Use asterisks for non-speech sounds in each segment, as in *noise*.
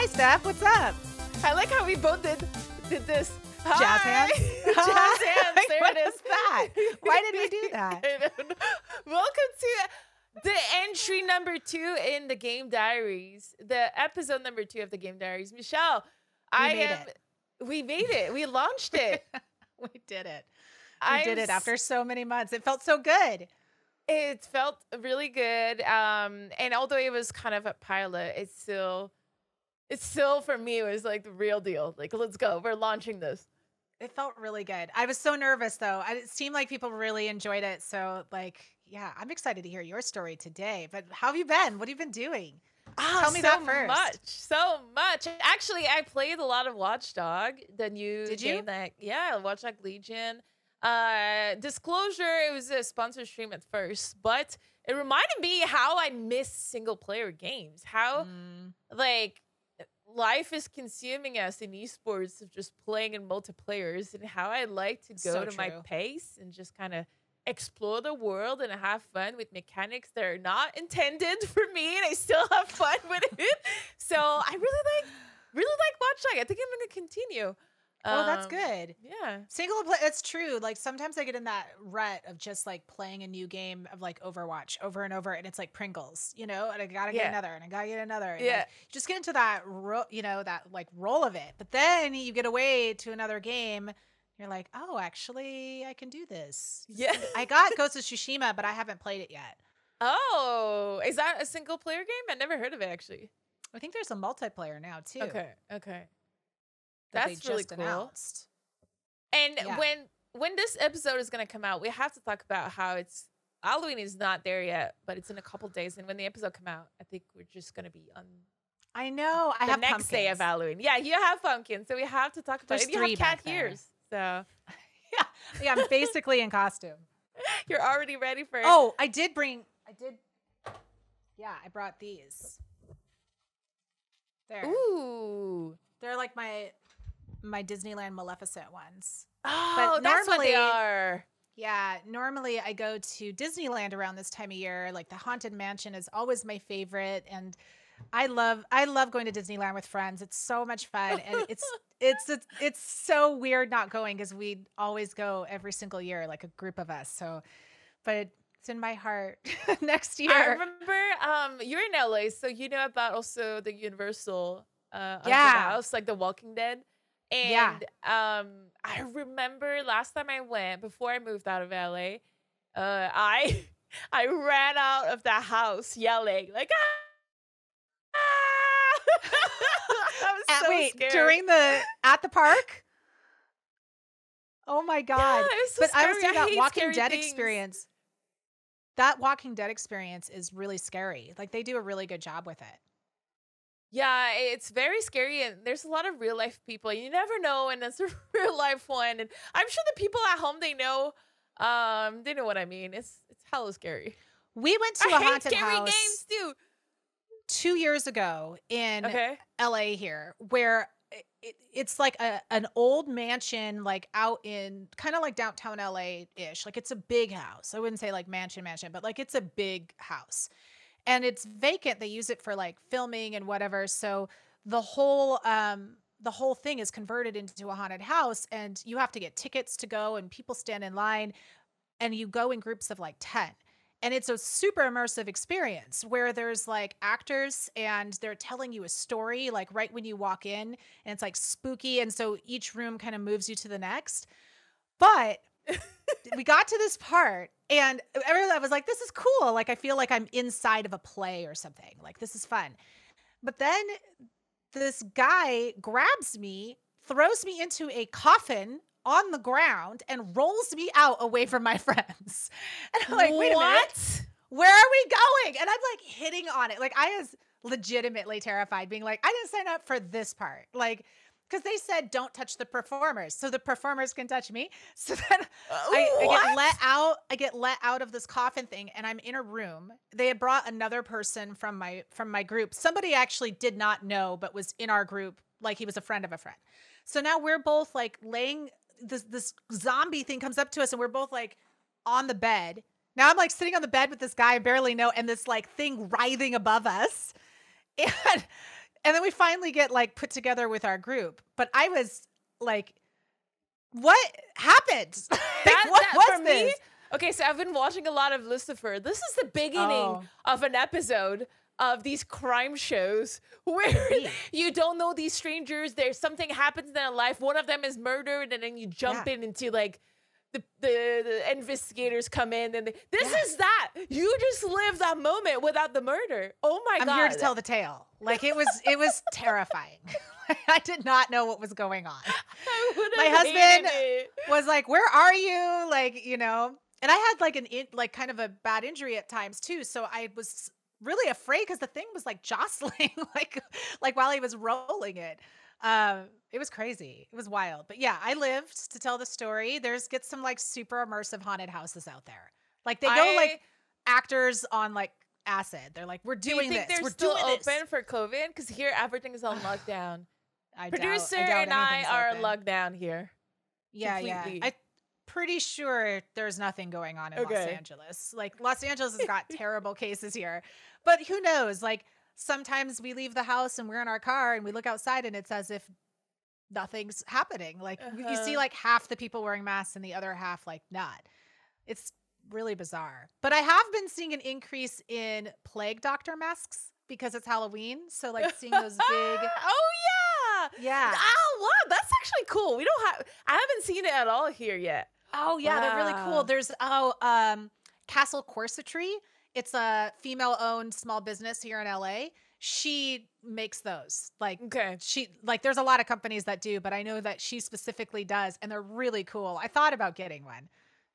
Hi, Steph. What's up? I like how we both did did this. Jazz hands? *laughs* Jazz hands. There *laughs* What it is. that? Why did we do that? *laughs* I. Welcome to the entry number two in the Game Diaries, the episode number two of the Game Diaries. Michele, I made am. We made it. We launched it. we did it. We I'm did it after so many months. It felt so good. It felt really good. Um, and although it was kind of a pilot, it's still, it's still for me. It was like the real deal. Like, let's go. We're launching this. It felt really good. I was so nervous though. I, it seemed like people really enjoyed it. So, like, yeah, I'm excited to hear your story today. But how have you been? What have you been doing? Ah, Tell me so that first. Much, so much. Actually, I played a lot of Watchdog, the new Did you? game that yeah, Watchdog Legion. Uh, disclosure: it was a sponsor stream at first, but it reminded me how I miss single player games. How Mm, like life is consuming us in esports of just playing in multiplayers, and how I like to go So to my pace and just kind of explore the world and have fun with mechanics that are not intended *laughs* for me and I still have fun with it. So I really like really like Watch. I think I'm gonna continue. Oh, that's Um, good. Yeah. Single play, it's true. Like sometimes I get in that rut of just like playing a new game of like Overwatch over and over, and it's like Pringles, you know. And I gotta get Yeah. another, and I gotta get another. and, Yeah. like, just get into that, ro- you know, that like roll of it. But then you get away to another game. You're like, oh, actually, I can do this. Yeah. I got Ghost of Tsushima, but I haven't played it yet. Oh, is that a single player game? I never heard of it actually. I think there's a multiplayer now too. Okay. Okay. That they That's really just cool. announced. And Yeah. when when this episode is gonna come out, we have to talk about how it's Halloween is not there yet, but it's in a couple days. And when the episode come out, I think we're just gonna be on I know. I the have next day of. Halloween. Yeah, you have pumpkins, so we have to talk about There's it. You have cat ears, so *laughs* Yeah, yeah. I'm basically in costume. *laughs* you're already ready for it. Oh, I did bring. I did. Yeah, I brought these. There, ooh, they're like my my Disneyland Maleficent ones. oh, that's what they are. Yeah, normally I go to Disneyland around this time of year. Like the Haunted Mansion is always my favorite, and I love I love going to Disneyland with friends. It's so much fun, and it's *laughs* it's it's, it's so weird not going because we always go every single year, like a group of us. So, but it's in my heart *laughs* next year. I remember um you're in LA, so you know about also the Universal uh Yeah. house, like the Walking Dead. And Yeah. um I remember last time I went before I moved out of LA, uh I *laughs* I ran out of the house yelling like ah! ah! *laughs* I was At- so wait, scared. during the at the park. Oh my god! it was so but I was doing that Walking Dead things. experience. That Walking Dead experience is really scary. Like they do a really good job with it. Yeah, it's very scary, and there's a lot of real life people. You never know, and it's *laughs* a real life one. And I'm sure the people at home they know, um, they know what I mean. It's it's hella scary. We went *laughs* to I a haunted scary house games too. two years ago in Okay, LA here, where it, it's like a an old mansion, like out in kind of like downtown LA ish. Like it's a big house. I wouldn't say like mansion mansion, but like it's a big house, and it's vacant. They use it for like filming and whatever. So the whole um the whole thing is converted into a haunted house, and you have to get tickets to go, and people stand in line, and you go in groups of like ten and it's a super immersive experience where there's like actors and they're telling you a story like right when you walk in and it's like spooky and so each room kind of moves you to the next but *laughs* we got to this part and everyone I was like this is cool like I feel like I'm inside of a play or something like this is fun but then this guy grabs me throws me into a coffin on the ground and rolls me out away from my *laughs* friends and I'm like wait a minute where are we going? And I'm like hitting on it. Like I was legitimately terrified, being like, I didn't sign up for this part. Like, because they said don't touch the performers, so the performers can touch me. *laughs* So then uh, I, I get let out. I get let out of this coffin thing, and I'm in a room. They had brought another person from my from my group. Somebody actually did not know, but was in our group, like he was a friend of a friend. So now we're both like laying. This this zombie thing comes up to us, and we're both like on the bed. Now I'm like sitting on the bed with this guy I barely know, and this like thing writhing above us. *laughs* And and then we finally get like put together with our group. But I was like, what happened? *laughs* *laughs* Like, what that- was for me, this? Okay, so I've been watching a lot of Lucifer. This is the beginning Oh. of an episode of these crime shows *laughs* where Indeed. you don't know these strangers. There's something happens in their life. One of them is murdered, and then you jump Yeah. in into like the, the the investigators come in, and they, this Yeah. is that. You just live that moment without the murder. Oh my God. I'm here to tell the tale. Like it was, it was *laughs* terrifying. *laughs* I did not know what was going on. *laughs* My husband. Was like, where are you? Like, you know. And I had like an in, like kind of a bad injury at times too, so I was really afraid because the thing was like jostling, like like while he was rolling it. Um, it was crazy. It was wild. But yeah, I lived to tell the story. There's get some like super immersive haunted houses out there. Like they go I- like actors on like acid. They're like, we're Do you doing think this. they're We're still doing open this. for COVID? Because here everything is on lockdown. *sighs* I doubt- Producer I doubt and I are open. locked down here. Yeah, yeah. I'm pretty sure there's nothing going on in Los Angeles. Like Los Angeles has got *laughs* terrible cases here. But who knows? Like sometimes we leave the house and we're in our car and we look outside and it's as if nothing's happening. Like you see Uh-huh. like half the people wearing masks and the other half like not. It's really bizarre. But I have been seeing an increase in plague doctor masks because it's Halloween. So like seeing those *laughs* big oh yeah. Yeah. Oh wow, that's actually cool. We don't have. I haven't seen it at all here yet. Oh yeah, they're really cool. There's oh um Castle Corsetry. It's a female-owned small business here in LA. She makes those. Like Okay. she like there's a lot of companies that do, but I know that she specifically does and they're really cool. I thought about getting one.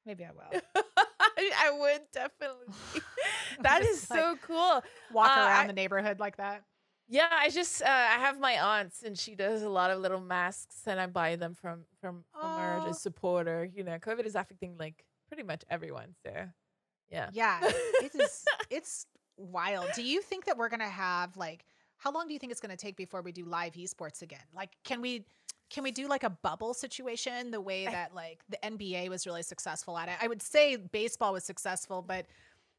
Maybe I will. *laughs* I, would definitely. *laughs* that is like, so cool. Walk Uh, around I- the neighborhood like that. Yeah, I just uh, I have my aunts and she does a lot of little masks and I buy them from from from her to support her. You know, COVID is affecting like pretty much everyone. So yeah. Yeah. it is *laughs* it's wild. Do you think that we're gonna have like how long do you think it's gonna take before we do live esports again? Like can we can we do like a bubble situation the way that like the NBA was really successful at it? I would say baseball was successful, but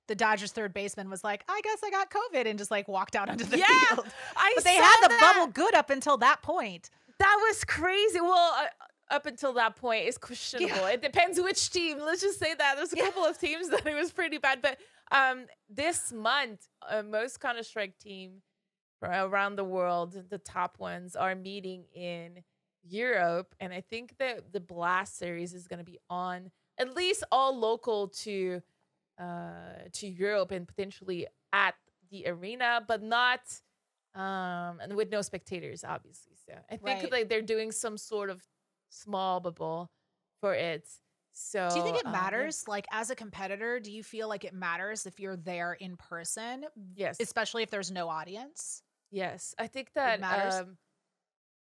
the Dodgers third baseman was like, I guess I got COVID and just like walked out *laughs* onto the Yeah, field. I But they had the that. bubble good up until that point. That was crazy. Well, uh, up until that point, it's questionable. It depends which team. Let's just say that there's a Yeah. couple of teams *laughs* that it was pretty bad. But um, this month, uh, most Counter Strike team around the world, the top ones, are meeting in Europe, and I think that the Blast series is going to be on at least all local to uh, to Europe and potentially at the arena, but not um and with no spectators obviously so i think Right. like they're doing some sort of small bubble for it so Do you think it um, yeah. matters? Like as a competitor, do you feel like it matters if you're there in person, yes especially if there's no audience? yes i think that matters? um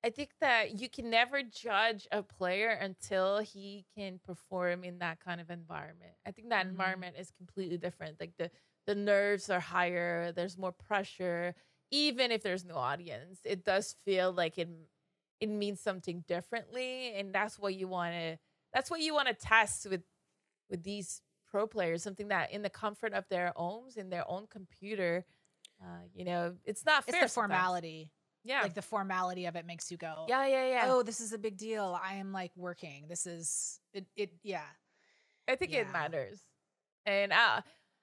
i think that you can never judge a player until he can perform in that kind of environment i think that Mhm. environment is completely different like the the nerves are higher there's more pressure even if there's no audience it does feel like it it means something differently and that's what you want to that's what you want to test with with these pro players something that in the comfort of their homes in their own computer uh, you know it's not It's fair the sometimes. formality. yeah Like the formality of it makes you go, yeah yeah yeah oh, this is a big deal. I am like working. This is it. It yeah. I think it matters. And uh,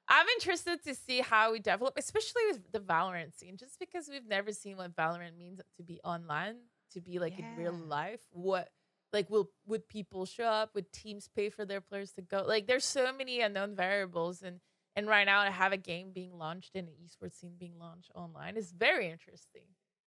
I'm interested to see how we develop, especially with the Valorant scene, just because we've never seen what Valorant means to be online, to be like in real life. What like will would people show up? Would teams pay for their players to go? Like there's so many unknown variables and and right now to have a game being launched and an esports scene being launched online is very interesting.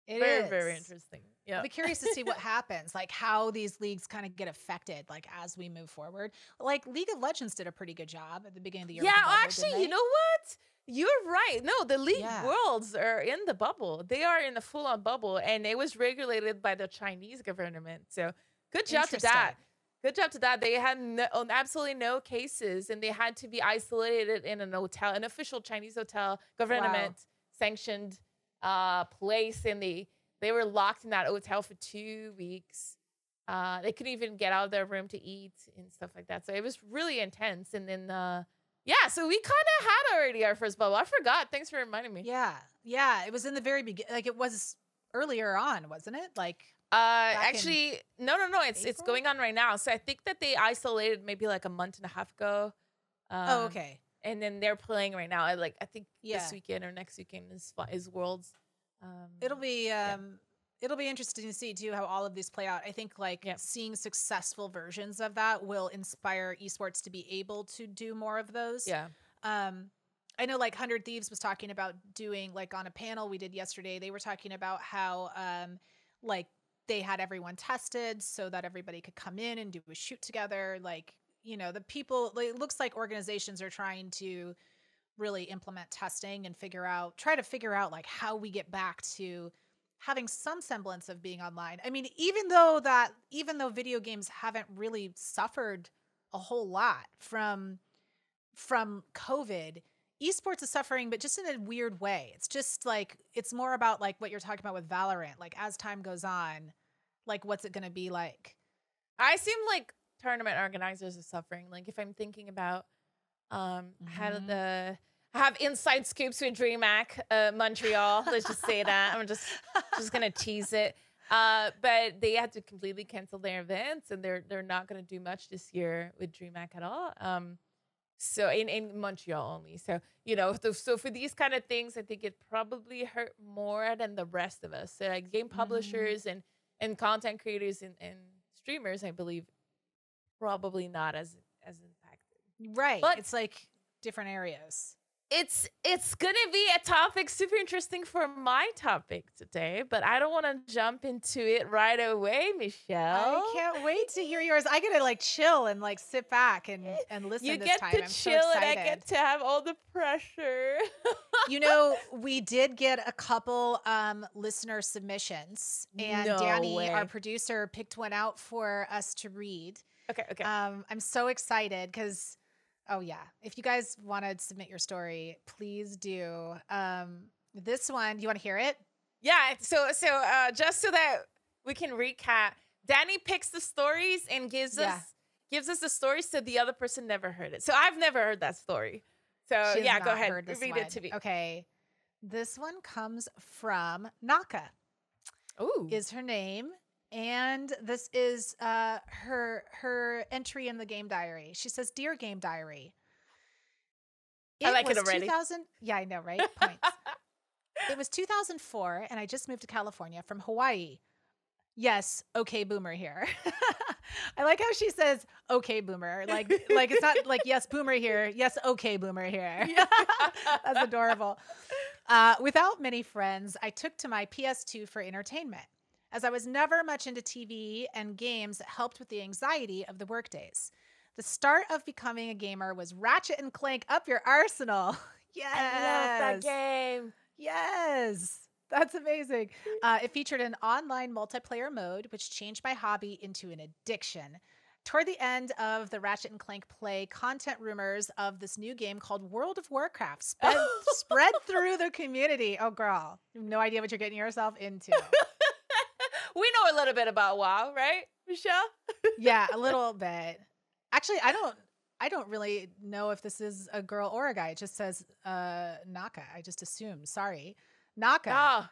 It very, very interesting. Yeah. I'll be curious to see what happens, like how these leagues kind of get affected, like as we move forward. Like League of Legends did a pretty good job at the beginning of the year. Yeah, the bubble, actually, you know what? You're right. No, the league Yeah. worlds are in the bubble. They are in a full on bubble, and it was regulated by the Chinese government. So good job to that. Good job to that. They had no, oh, absolutely no cases, and they had to be isolated in an hotel, an official Chinese hotel, government sanctioned uh, place, and they they were locked in that hotel for two weeks. Uh, they couldn't even get out of their room to eat and stuff like that. So it was really intense. And then, uh, yeah, so we kind of had already our first bubble. I forgot. Thanks for reminding me. Yeah, yeah. It was in the very beginning. Like it was earlier on, wasn't it? Like Uh, actually, no, no, no. It's it's going on right now. So I think that they isolated maybe like a month and a half ago. Um, oh, okay. And then they're playing right now. I like I think Yeah. this weekend or next weekend is is Worlds. Um, It'll be yeah. It'll be interesting to see too how all of these play out. I think like seeing successful versions of that will inspire esports to be able to do more of those. yeah. Um I know like 100 Thieves was talking about doing like on a panel we did yesterday, they were talking about how um like they had everyone tested so that everybody could come in and do a shoot together like you know the people like, it looks like organizations are trying to really implement testing and figure out try to figure out like how we get back to having some semblance of being online. I mean, even though that even though video games haven't really suffered a whole lot from from COVID, esports is suffering, but just in a weird way. It's just like it's more about like what you're talking about with Valorant. Like as time goes on, like what's it going to be like? I seem like tournament organizers are suffering. Like if I'm thinking about um how Mhm. the have inside scoops with DreamHack uh, Montreal. Let's just say that. I'm just just gonna tease it. Uh, but they had to completely cancel their events, and they're they're not gonna do much this year with DreamHack at all. Um, so in in Montreal only. So you know, so, so for these kind of things, I think it probably hurt more than the rest of us. So like game publishers and and content creators and, and streamers, I believe, probably not as as impacted. Right. But- it's like different areas. It's it's gonna be a topic super interesting for my topic today, but I don't want to jump into it right away, Michele. I can't wait to hear *laughs* yours. I get to like chill and like sit back and *laughs* and listen You this get time. to I'm chill, so and I get to have all the pressure. *laughs* you know, we did get a couple um listener submissions and No Danny, way. our producer, picked one out for us to read. okay, okay. Um, I'm so excited because, oh yeah, if you guys want to submit your story, please do. Um, this one, you want to hear it? yeah. So so uh, just so that we can recap, Danny picks the stories and gives Yeah. us gives us the stories so the other person never heard it. So I've never heard that story. So yeah, go ahead, read one. it to me. Okay, this one comes from Naka. Ooh, Is her name? And this is uh, her her entry in the game diary. She says, "Dear Game Diary." I like it already. 2000 yeah, I know, right? Points. It was 2004, and I just moved to California from Hawaii. Yes, okay, boomer here. *laughs* I like how she says "okay, boomer." Like, like it's not like yes, boomer here. *laughs* Yes, okay, boomer here. *laughs* That's adorable. Uh, without many friends, I took to my PS2 for entertainment. As I was never much into TV and games, it helped with the anxiety of the workdays. The start of becoming a gamer was Ratchet and Clank Up Your Arsenal. Yes. *laughs* I love that game. Yes. That's amazing. Uh, it featured an online multiplayer mode, which changed my hobby into an addiction. Toward the end of the Ratchet and Clank play, content rumors of this new game called World of Warcraft spread, *laughs* spread through the community. Oh, girl, you have no idea what you're getting yourself into. *laughs* we know a little bit about WoW, right, Michele? *laughs* yeah, a little bit. Actually, I don't. I don't really know if this is a girl or a guy. It just says uh, Naka. I just assumed. Sorry, Naka. Oh,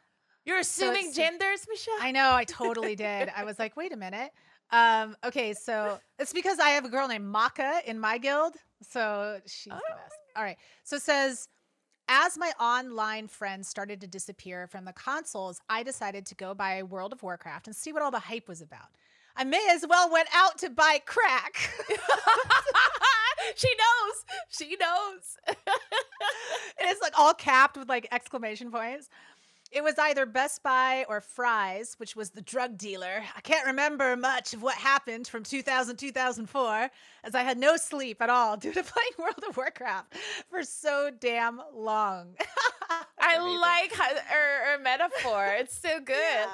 you're assuming it's- genders, Michele. I know, I totally *laughs* did. I was like, wait a minute. Um, okay, so it's because I have a girl named Maka in my guild. So she's the Oh. best. All right. So it says, as my online friends started to disappear from the consoles, I decided to go buy World of Warcraft and see what all the hype was about. I may as well went out to buy crack. *laughs* she knows. She knows. *laughs* and it's like all capped with like exclamation points. It was either Best Buy or Fry's, which was the drug dealer. I can't remember much of what happened from 2000 2004, as I had no sleep at all *laughs* due to playing World of Warcraft for so damn long. *laughs* I Amazing. like how, her, her metaphor. It's so *laughs* good. Yeah.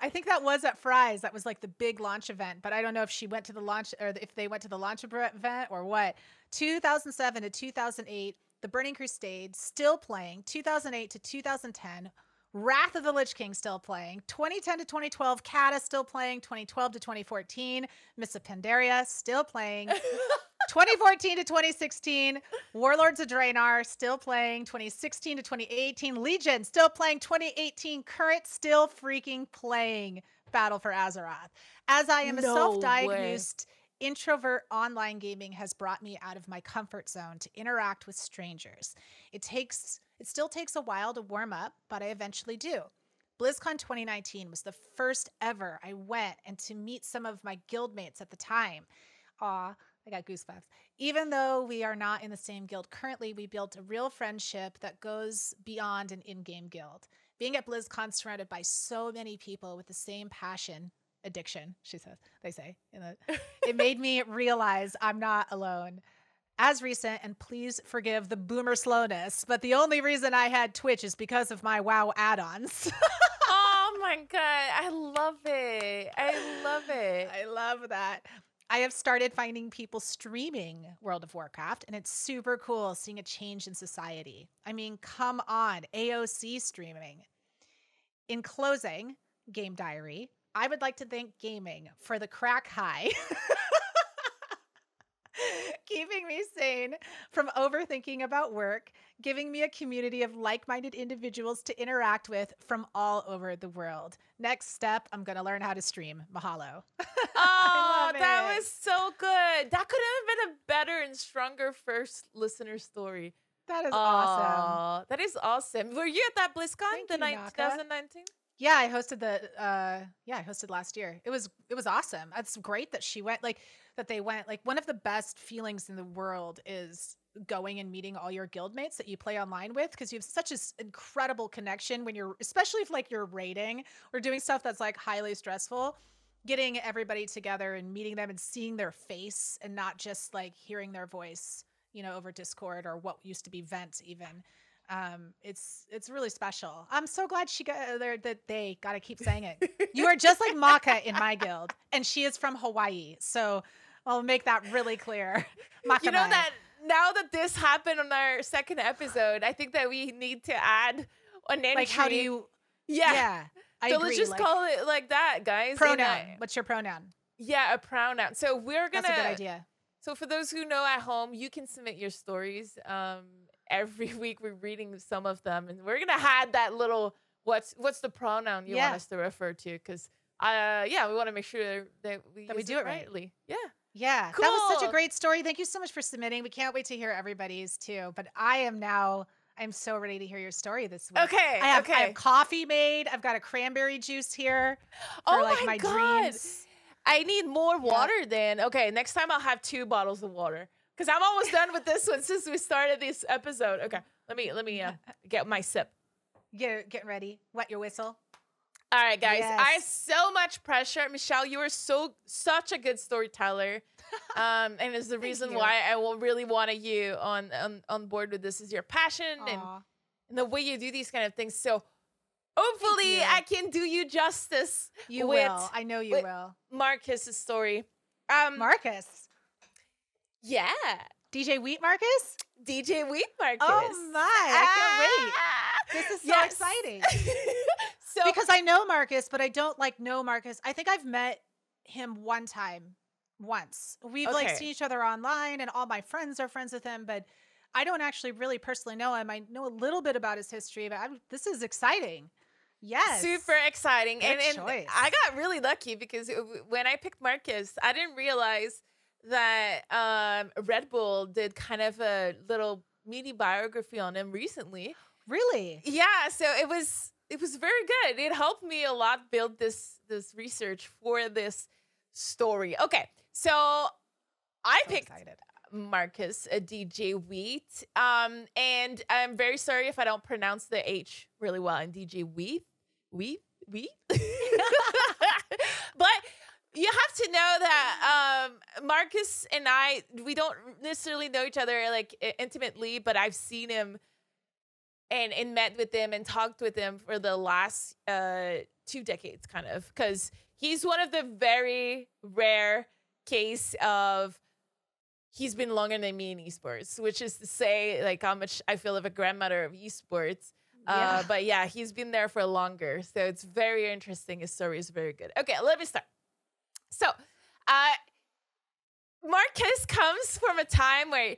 I think that was at Fry's. That was like the big launch event, but I don't know if she went to the launch or if they went to the launch event or what. 2007 to 2008, The Burning Crusade still playing. 2008 to 2010, Wrath of the Lich King still playing. 2010 to 2012, Cata still playing. 2012 to 2014, Mists of Pandaria still playing. *laughs* 2014 to 2016, Warlords of Draenor still playing. 2016 to 2018, Legion still playing. 2018, current still freaking playing Battle for Azeroth. As I am a self-diagnosed introvert, online gaming has brought me out of my comfort zone to interact with strangers. It takes it still takes a while to warm up, but I eventually do. BlizzCon 2019 was the first ever I went and to meet some of my guildmates at the time. Aw, I got goosebumps. Even though we are not in the same guild currently, we built a real friendship that goes beyond an in game guild. Being at BlizzCon surrounded by so many people with the same passion, addiction, she says, they say, the, it made me *laughs* realize I'm not alone. As recent, and please forgive the boomer slowness, but the only reason I had Twitch is because of my WoW add ons. *laughs* oh my god, I love it. I love it. I love that. I have started finding people streaming World of Warcraft, and it's super cool seeing a change in society. I mean, come on, AOC streaming. In closing, Game Diary, I would like to thank gaming for the crack high. *laughs* Keeping me sane from overthinking about work, giving me a community of like minded individuals to interact with from all over the world. Next step, I'm going to learn how to stream. Mahalo. *laughs* Oh, that was so good. That could have been a better and stronger first listener story. That is awesome. That is awesome. Were you at that BlizzCon Thank the night 2019? Yeah, I hosted the uh yeah, I hosted last year. It was it was awesome. It's great that she went like that they went like one of the best feelings in the world is going and meeting all your guildmates that you play online with because you have such an incredible connection when you're especially if like you're raiding or doing stuff that's like highly stressful getting everybody together and meeting them and seeing their face and not just like hearing their voice you know over discord or what used to be vent even. Um it's it's really special. I'm so glad she got there that they gotta keep saying it. You are just like maka in my guild and she is from hawaii. So i'll make that really clear *laughs* Maka You know that now that this happened on our second episode, I think that we need to add an entry. like how do you Yeah. yeah, I so agree. let's just like, call it like that, guys. Pronoun uh, what's your pronoun yeah, a pronoun. So we're gonna. that's a good idea So for those who know at home, you can submit your stories. Um, every *laughs* week we're reading some of them, and we're gonna add that little what's what's the pronoun you Yeah. want us to refer to? Because uh, yeah, we want to make sure that we That we do it right. rightly. Yeah. Yeah, that was such a great story. Thank you so much for submitting. We can't wait to hear everybody's too. But I am now, I'm so ready to hear your story this week. Okay. I have, okay. I have coffee made. I've got a cranberry juice here for oh like my, my, god. dreams. I need more water then. Okay, next time I'll have two bottles of water because I'm almost done with this one *laughs* since we started this episode. Okay, let me let me uh, *laughs* get my sip. Get getting ready. Wet your whistle. All right, guys. I have so much pressure. Michele, you are so such a good storyteller. *laughs* Um, and it's the reason you. why I will really wanted you on, on on board with this is your passion and, and the way you do these kind of things. So hopefully. I can do you justice You with will. I know you will. Marcus's story. Um Marcus. yeah. DJ Wheat Marcus? DJ Wheat Marcus. Oh my. I Ah! can't wait. This is so Yes. exciting. *laughs* so because I know Marcus, but I don't like know Marcus. I think I've met him one time, once. We've like Okay. seen each other online, and all my friends are friends with him, but I don't actually really personally know him. I know a little bit about his history, but I'm, this is exciting. Yes, super exciting Good and, and choice. i got really lucky because when i picked marcus i didn't realize that um, red bull did kind of a little mini biography on him recently Really? yeah so it was it was very good it helped me a lot build this this research for this story okay so i So picked excited. Marcus, a DJ Wheat. Um, and I'm very sorry if I don't pronounce the H really well. And DJ Wheat, Wheat, Wheat. *laughs* but you have to know that um, Marcus and I, we don't necessarily know each other like intimately, but I've seen him and and met with him and talked with him for the last uh, two decades, kind of, because he's one of the very rare case of he's been longer than me in esports, which is to say, like how much I feel of a grandmother of esports. Uh, but yeah, he's been there for longer, so it's very interesting. His story is very good. Okay, let me start. So, uh, Marcus comes from a time where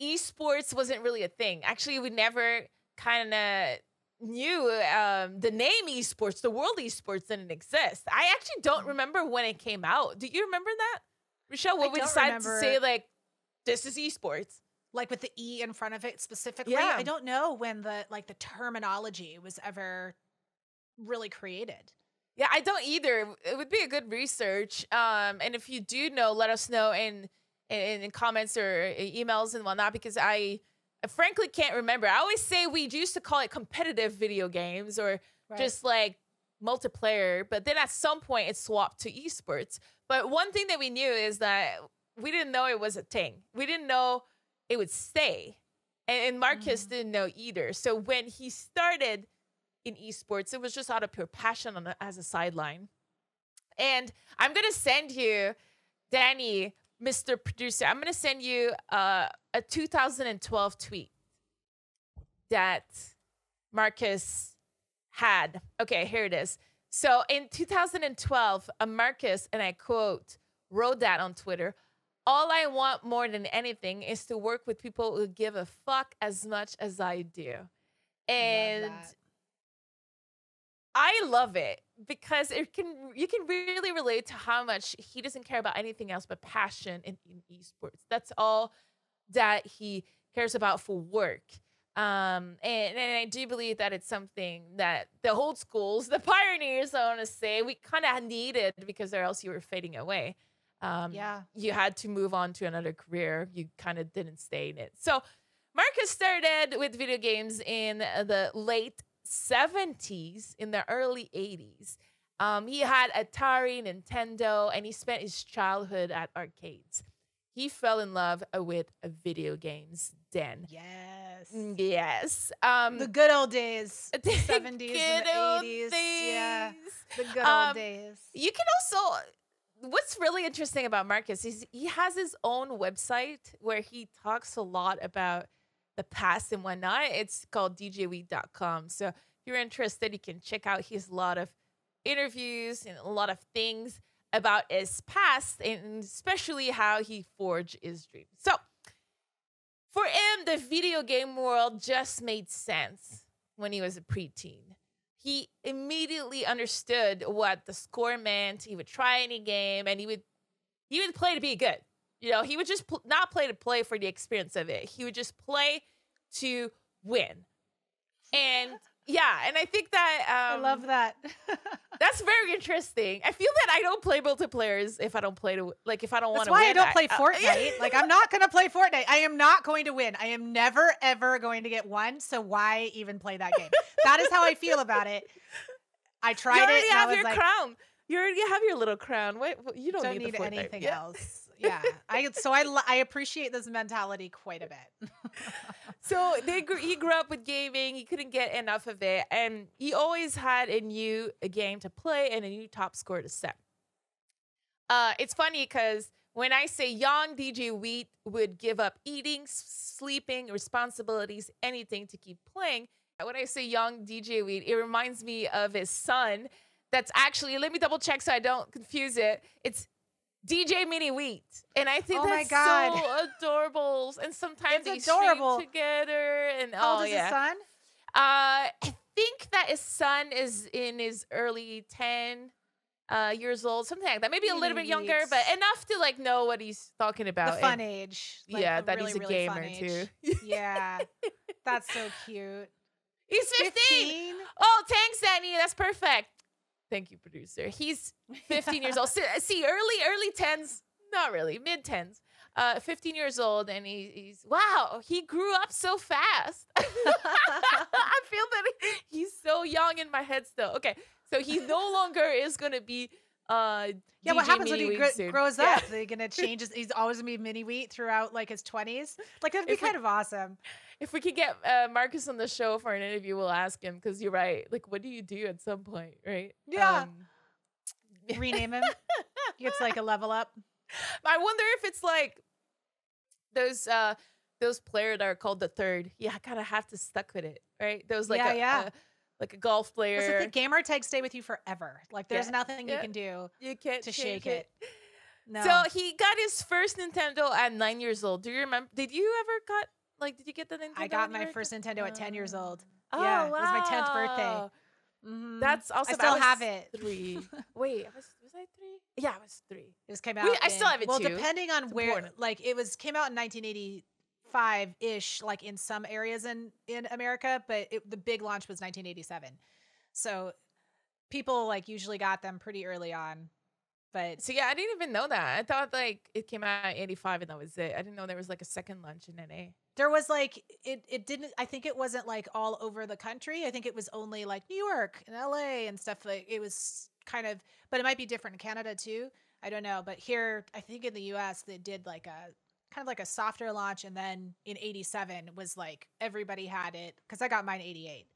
esports wasn't really a thing. Actually, we never kind of knew um, the name esports, the world esports didn't exist. I actually don't Mhm. remember when it came out. Do you remember that, Michele? When I we decided remember. to say like, this is esports. like with the E in front of it specifically. Yeah. I don't know when the like the terminology was ever really created. Yeah, I don't either. It would be a good research. Um, and if you do know, let us know in in, in comments or emails and whatnot, because I, I frankly can't remember. I always say we used to call it competitive video games or just like multiplayer, but then at some point it swapped to esports. But one thing that we knew is that we didn't know it was a thing. We didn't know it would stay. And, and Marcus Mhm. didn't know either. So when he started in esports, it was just out of pure passion a, as a sideline. And I'm gonna send you, Danny, Mr. Producer, I'm gonna send you uh, a 2012 tweet that Marcus had. Okay, here it is. So in 2012, a Marcus, and I quote, wrote that on Twitter. All I want more than anything is to work with people who give a fuck as much as I do. And that. I love it because it can you can really relate to how much he doesn't care about anything else but passion in, in esports. That's all that he cares about for work. Um, and, and I do believe that it's something that the old schools, *laughs* the pioneers, I want to say, we kind of needed because or else you were fading away. Um, Yeah. you had to move on to another career. You kind of didn't stay in it. So Marcus started with video games in the late 70s, in the early 80s. Um, he had Atari, Nintendo, and he spent his childhood at arcades. He fell in love with video games then. Yes. Mm, Yes. Um, The good old days. *laughs* the 70s and good the old 80s. Yeah. The good Um, old days. You can also what's really interesting about Marcus is he has his own website where he talks a lot about the past and whatnot. It's called djwheat.com. So if you're interested, you can check out his lot of interviews and a lot of things about his past and especially how he forged his dreams. So for him, the video game world just made sense when he was a preteen he immediately understood what the score meant. He would try any game and he would he would play to be good. You know, he would just pl- not play to play for the experience of it. He would just play to win. And yeah, and I think that um, I love that. *laughs* that's very interesting. I feel that I don't play multiplayers if I don't play to like if I don't want That's to. why win. I don't play uh, Fortnite. *laughs* like I'm not gonna play Fortnite. I am not going to win. I am never ever going to get one. So why even play that game? that is how I feel about it. I *laughs* tried you already it. I have your like, crown. You already have your little crown. Wait, you don't, don't need, need anything Yeah. else. Yeah. I so I I appreciate this mentality quite a bit. So they grew, he grew up with gaming. He couldn't get enough of it, and he always had a new game to play and a new top score to set. Uh, it's funny because when I say young DJ Wheat would give up eating, sleeping, responsibilities, anything to keep playing. When I say young DJ Wheat, it reminds me of his son. That's actually let me double check so I don't confuse it. It's DJ Mini Wheat, and I think Oh my that's God. so adorable. And sometimes It's they adorable. together. And How oh is yeah, his son? uh, I think that his son is in his early 10 uh, years old, something like that. Maybe a little bit younger, but enough to like know what he's talking about. The fun and- age. like, yeah, that really, he's a really gamer too. *laughs* Yeah. That's so cute. he's 15. 15? Oh, thanks, Danny. That's perfect. Thank you, producer. He's *laughs* 15 years old. See, see, early, early 10s, not really, mid 10s. Uh, 15 years old, and he, he's wow, he grew up so fast. *laughs* I feel that he- he's so young in my head still. Okay, so he no *laughs* longer is gonna be uh Yeah, what DJ happens when he gr- grows Yeah. up? They're gonna change his. He's always gonna be mini wheat throughout like his twenties. Like that'd be kind of awesome. If we could get uh, Marcus on the show for an interview, we'll ask him because you're right. Like, what do you do at some point, right? Yeah. Um, *laughs* Rename him. it's like a level up. *laughs* I wonder if it's like those uh those players that are called the third. Yeah, I kind of have to stuck with it, right? Those like Yeah, a, yeah. a- like a golf the player. thing. Gamer tags stay with you forever. Like there's Yeah, nothing yeah. you can do. you can't to shake it. No. So he got his first Nintendo at nine years old. Do you remember? Did you ever got like? Did you get the Nintendo? I got my first? Nintendo at 10 years old. Oh, Yeah, it was my 10th birthday. wow. Mhm. That's also. I still have it. Three. *laughs* Wait, I was was I three? Yeah, I was three. It was came out. We- I still in- have it Well, too. depending on It's where, important. like it was came out in 1985 ish, like in some areas in in America, but it, the big launch was 1987. So people like usually got them pretty early on, but So yeah, I didn't even know that. I thought like it came out in '85 and that was it. I didn't know there was like a second lunch in NA. There was like it. It didn't. I think it wasn't like all over the country. I think it was only like New York and L.A. and stuff. Like it was kind of, but it might be different in Canada too. I don't know, but here I think in the U.S. they did like a kind of like a softer launch, and then in '87 was like everybody had it because I got mine '88.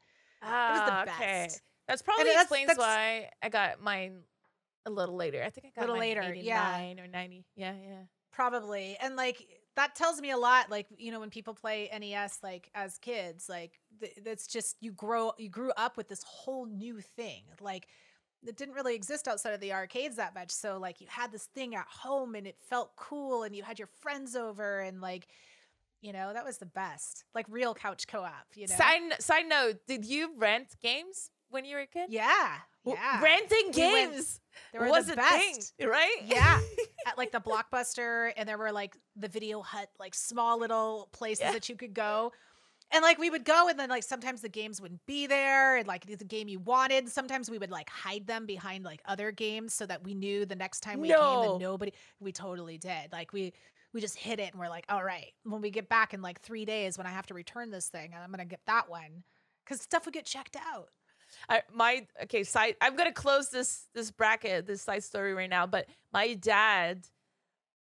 Ah, it was the okay. best. That's probably that's- explains that's- why I got mine a little later. I think I got a Little later, yeah. 89 or 90. Yeah, yeah. Probably. And like that tells me a lot. Like, you know, when people play NES like as kids, like th- that's just you grow you grew up with this whole new thing. Like it didn't really exist outside of the arcades that much. So like you had this thing at home and it felt cool and you had your friends over and like you know, that was the best. Like real couch co-op, you know. Side side note, did you rent games when you were a kid? yeah. Yeah. Renting We went- games was the a best. thing, right? Yeah. *laughs* at like the blockbuster and there were like the video hut like small little places Yeah. that you could go and like we would go and then like sometimes the games wouldn't be there and like the game you wanted sometimes we would like hide them behind like other games so that we knew the next time we came No. that nobody we totally did like we we just hit it and we're like all right when we get back in like three days when i have to return this thing and i'm gonna get that one because stuff would get checked out I, my okay side i'm gonna close this this bracket this side story right now but my dad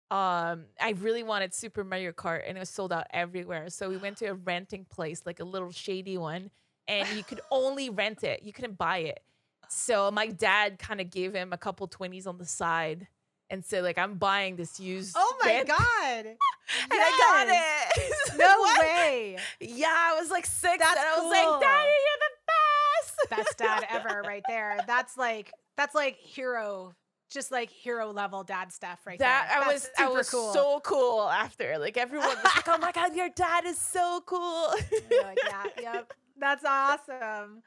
um i really wanted super mario kart and it was sold out everywhere. So we went to a renting place like a little shady one and you could *laughs* only rent it. You couldn't buy it. So my dad kind of gave him a couple 20s on the side and said like i'm buying this used oh my god. *laughs* And i got it. *laughs* No way. Yeah i was like six That's and i was cool. like daddy best dad ever right there. That's like that's like hero, just like hero level dad stuff right that there. I That's was I was cool. so cool after. Like everyone was like, "Oh my god, your dad is so cool." *laughs* Like, yeah, yep. That's awesome.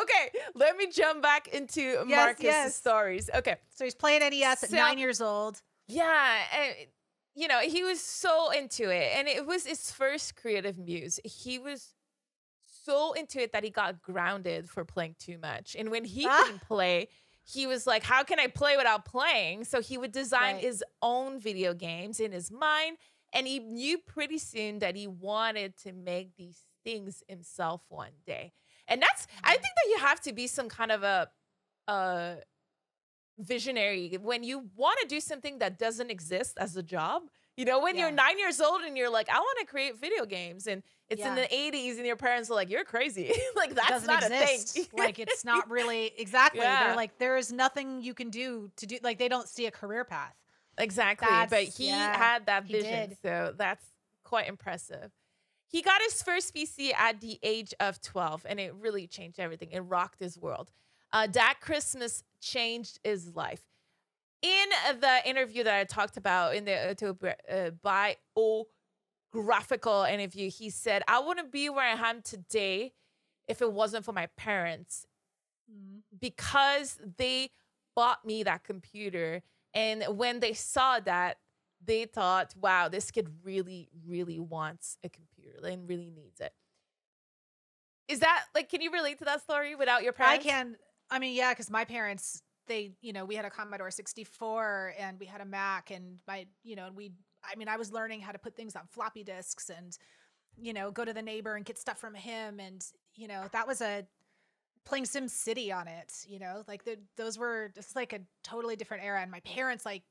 okay, let me jump back into Yes, Marcus's yes. stories. Okay, So he's playing NES at nine years old. yeah, and, you know he was so into it, and it was his first creative muse. He was so into it that he got grounded for playing too much, and when he Ah. couldn't play. He was like, How can I play without playing? So he would design Right. his own video games in his mind. And he knew pretty soon that he wanted to make these things himself one day. And that's I Mhm. think that you have to be some kind of a uh visionary when you want to do something that doesn't exist as a job. You know, when you're nine years old and you're like, I want to create video games, and it's in the 80s, and your parents are like, You're crazy. *laughs* like, that's doesn't not exist. a thing. like it's not *laughs* really exactly. Yeah. They're like there is nothing you can do to do. Like they don't see a career path. Exactly. but he yeah, had that vision. So that's quite impressive. He got his first PC at the age of 12, and it really changed everything. It rocked his world. Uh, that Christmas changed his life. In the interview that I talked about in the autobi- biographical interview, he said, I wouldn't be where I am today if it wasn't for my parents mm-hmm. because they bought me that computer and when they saw that they thought wow this kid really really wants a computer and really needs it is that like can you relate to that story without your parents? I can. I mean, yeah, because my parents, they, you know, we had a Commodore 64 and we had a Mac, and my, you know, and we, I mean, I was learning how to put things on floppy disks and, you know, go to the neighbor and get stuff from him, and you know, that was a playing Sim City on it. You know, like the, those were just like a totally different era, and my parents like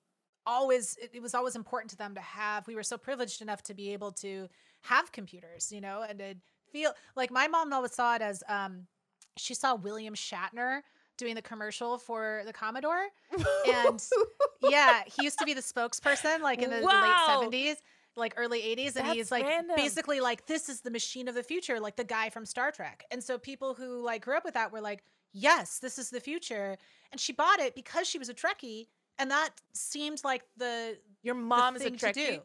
always it, it was always important to them to have we were so privileged enough to be able to have computers you know and to feel like my mom always saw it as um she saw William Shatner doing the commercial for the Commodore. *laughs* And yeah, he used to be the spokesperson like in the, the Wow. late 70s, like early 80s. And That's he's like random. basically like, this is the machine of the future, like the guy from Star Trek. And so people who like grew up with that were like, yes, this is the future. And she bought it because she was a Trekkie and that seemed like the Your the mom is a Trekkie.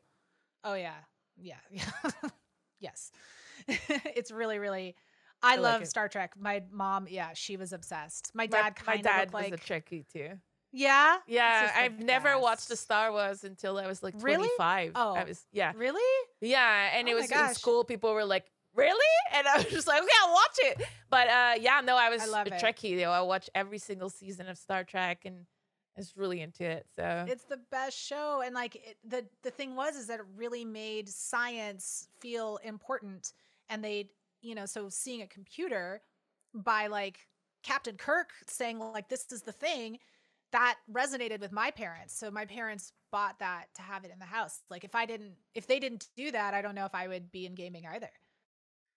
Oh yeah, yeah, yeah. *laughs* yes, *laughs* it's really, really. I, I love it. Star Trek. My mom, yeah, she was obsessed. My dad kind of like, was a Trekkie too. yeah, Yeah, I've never watched the. Star Wars until I was like Really? 25. Oh. I was yeah. Really? Yeah, and Oh it was in school. People were like, "Really?" And I was just like, "Okay, I'll watch it." But uh, yeah, no, I was I a. Trekkie. Though I watched every single season of Star Trek, and I was really into it. So It's the best show, and like it, the the thing was is that it really made science feel important, and they, you know, so seeing a computer by like Captain Kirk saying like this is the thing that resonated with my parents. So my parents bought that to have it in the house. Like if I didn't, if they didn't do that, I don't know if I would be in gaming either.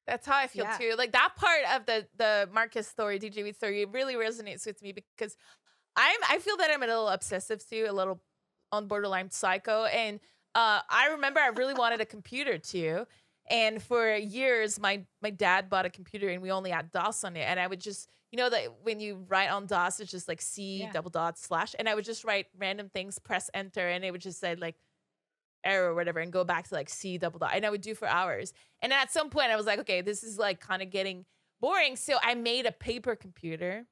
that's how I feel Yeah. too. Like that part of the the Marcus story, DJ Wheat story, it really resonates with me because I'm I feel that I'm a little obsessive too, a little on borderline psycho. And uh, I remember I really wanted a computer too. And for years, my my dad bought a computer and we only had DOS on it. And I would just, you know, that when you write on DOS, it's just like C Yeah. double dot slash. And I would just write random things, press enter, and it would just say like error or whatever, and go back to like C double dot. And I would do for hours. And at some point, I was like, okay, this is like kind of getting boring. So I made a paper computer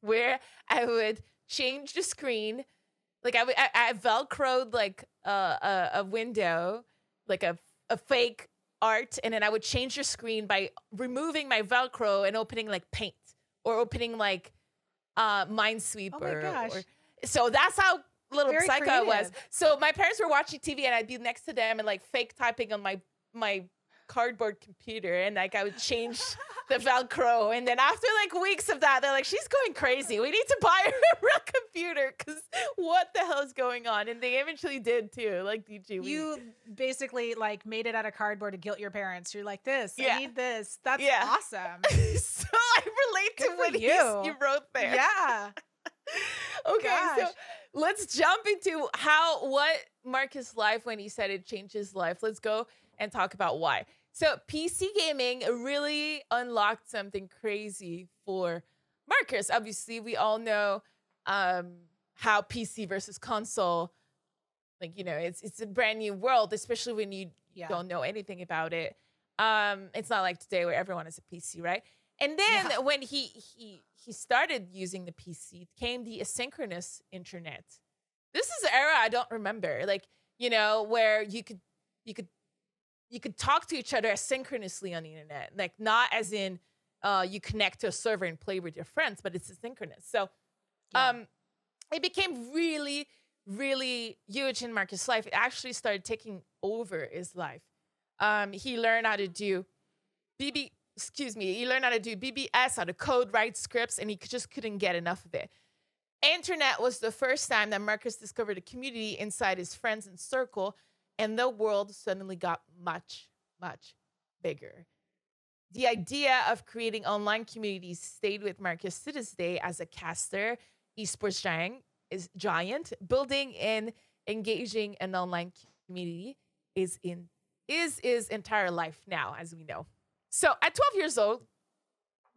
where I would change the screen. Like I would, I, I velcroed like a, a, a window, like a, a fake art, and then I would change the screen by removing my Velcro and opening like Paint or opening like uh Minesweeper. Oh my gosh. Or, so that's how little Very psycho I was. So my parents were watching TV, and I'd be next to them and like fake typing on my my cardboard computer, and like I would change the Velcro. And then after like weeks of that, they're like, she's going crazy. We need to buy her a real computer because what the hell is going on? And they eventually did too, like DG. You basically like made it out of cardboard to guilt your parents. You're like, this, Yeah. I need this. That's Yeah. awesome. *laughs* so I relate Good to what you. you wrote there. yeah. *laughs* Okay, so let's jump into how what Marcus' life when he said it changed his life. Let's go and talk about why. So PC gaming really unlocked something crazy for Marcus. Obviously, we all know um, how PC versus console, like you know, it's it's a brand new world, especially when you Yeah. don't know anything about it. Um, it's not like today where everyone has a PC, right? And then Yeah. when he he he started using the PC, came the asynchronous internet. This is an era I don't remember, like you know, where you could you could you could talk to each other asynchronously on the internet, like not as in uh, you connect to a server and play with your friends, but it's asynchronous. So Yeah. um, it became really, really huge in Marcus' life. It actually started taking over his life. Um, he learned how to do BB, excuse me, he learned how to do BBS, how to code, write scripts, and he just couldn't get enough of it. Internet was the first time that Marcus discovered a community inside his friends and circle, and the world suddenly got much, much bigger. The idea of creating online communities stayed with Marcus to this day as a caster, esports giant, is giant. Building and engaging an online community is in is his entire life now, as we know. So at 12 years old,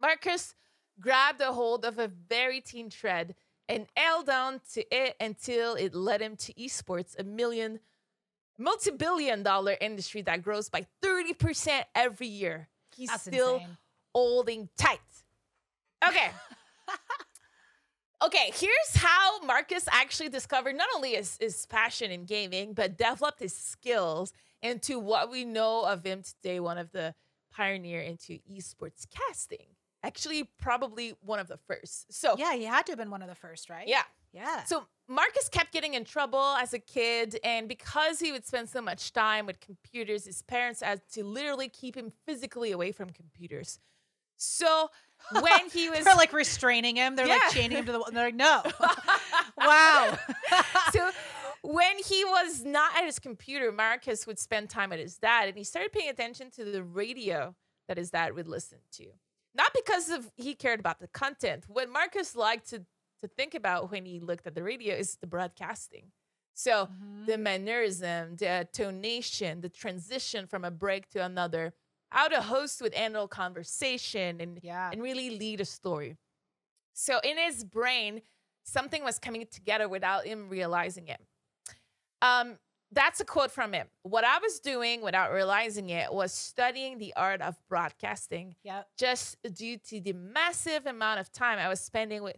Marcus grabbed a hold of a very teen thread and held on to it until it led him to esports, a million, multi-billion dollar industry that grows by 30% every year. He's still insane. holding tight. Okay. *laughs* okay, here's how Marcus actually discovered not only his, his passion in gaming, but developed his skills into what we know of him today, one of the pioneer into esports casting. Actually, probably one of the first. So Yeah, he had to have been one of the first, right? yeah. Yeah. So Marcus kept getting in trouble as a kid, and because he would spend so much time with computers, his parents had to literally keep him physically away from computers. So when he *laughs* was They're like restraining him. They're Yeah. like chaining him to the wall. They're like, no. *laughs* wow. so when he was not at his computer, Marcus would spend time at his dad, and he started paying attention to the radio that his dad would listen to. Not because of he cared about the content. What Marcus liked to to think about when he looked at the radio is the broadcasting. So Mhm. the mannerism, the tonation, the transition from a break to another, how to host with handle conversation and yeah. and really lead a story. So in his brain, something was coming together without him realizing it. Um, that's a quote from him. What I was doing without realizing it was studying the art of broadcasting Yep. just due to the massive amount of time I was spending with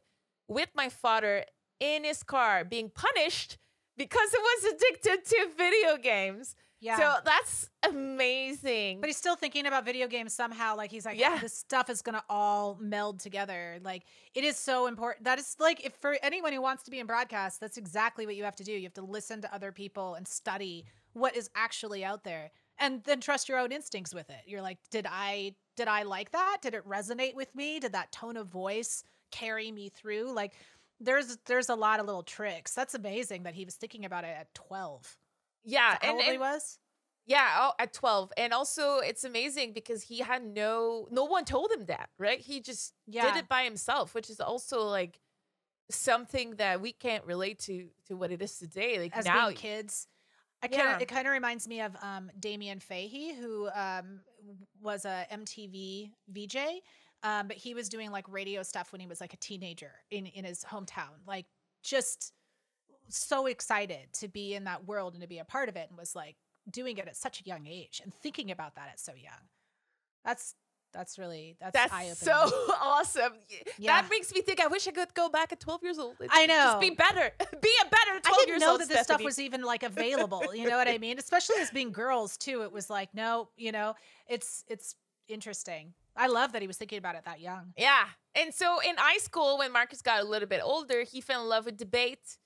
with my father in his car being punished because he was addicted to video games. Yeah. So that's amazing. but he's still thinking about video games somehow. Like he's like, Yeah. this stuff is gonna all meld together. Like it is so important. That is like if for anyone who wants to be in broadcast, that's exactly what you have to do. You have to listen to other people and study what is actually out there, and then trust your own instincts with it. You're like, did I did I like that? Did it resonate with me? Did that tone of voice carry me through? Like there's there's a lot of little tricks. That's amazing that he was thinking about it at 12. yeah, How and, old he was? yeah, oh, at 12. And also it's amazing because he had no no one told him that, right? He just Yeah. did it by himself, which is also like something that we can't relate to to what it is today. Like as now being kids. I Yeah. kind of it kind of reminds me of um, Damien Fahey, who um, was a MTV VJ, um, but he was doing like radio stuff when he was like a teenager in in his hometown. Like just so excited to be in that world and to be a part of it, and was like doing it at such a young age and thinking about that at so young. That's that's really that's, That's so *laughs* awesome. Yeah. That makes me think I wish I could go back at 12 years old. I know, Just be better. *laughs* be a better 12 I didn't years know old. that this stuff was even like *laughs* available. You know what I mean? Especially as being girls too. It was like, no, you know, it's it's interesting. I love that he was thinking about it that young. Yeah. And so in high school, when Marcus got a little bit older, he fell in love with debate,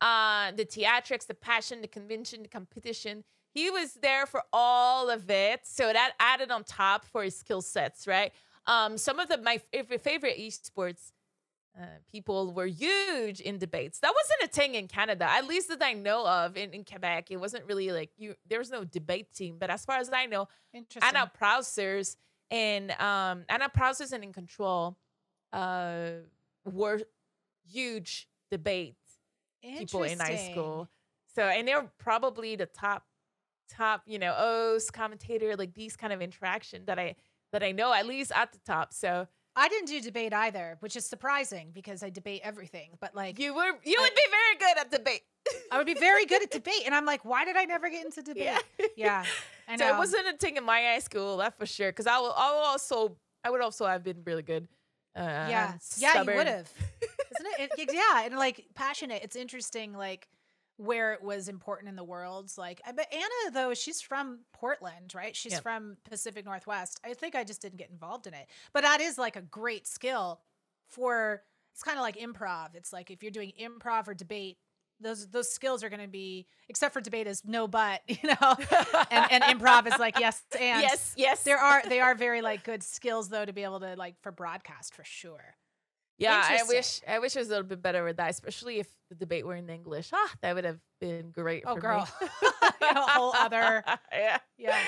uh, the theatrics, the passion, the convention, the competition. He was there for all of it. So that added on top for his skill sets, right? Um, some of the my favorite, favorite esports uh, people were huge in debates. That wasn't a thing in Canada, at least that I know of. In, in Quebec, it wasn't really like you. There was no debate team, but as far as I know. Anna Prosser's and um Anna Prosser and In Control uh were huge debate people in high school. So and they're probably the top top, you know, O's commentator, like these kind of interaction that I that I know at least at the top. So I didn't do debate either, which is surprising because I debate everything. But like, you were you I- would be very good at debate. I would be very good at *laughs* debate, and I'm like, why did I never get into debate? Yeah. Yeah, *laughs* I know. So it wasn't a thing in my high school, that's for sure. Because I will, I will also, I would also have been really good. Uh, yeah, yeah, you would have, isn't it? it? Yeah, and like passionate. It's interesting, like where it was important in the world. Like, but Anna though, she's from Portland, right? She's Yep. from Pacific Northwest. I think I just didn't get involved in it, but that is like a great skill for. It's kind of like improv. It's like if you're doing improv or debate. Those those skills are going to be, except for debate is no but, *laughs* you know, *laughs* and, and improv is like yes and yes, yes. there are they are very like good skills though to be able to like for broadcast for sure. Yeah, I wish I wish I was a little bit better with that, especially if the debate were in English. Ah, that would have been great. Oh, for girl. *laughs* a whole other yeah. yeah.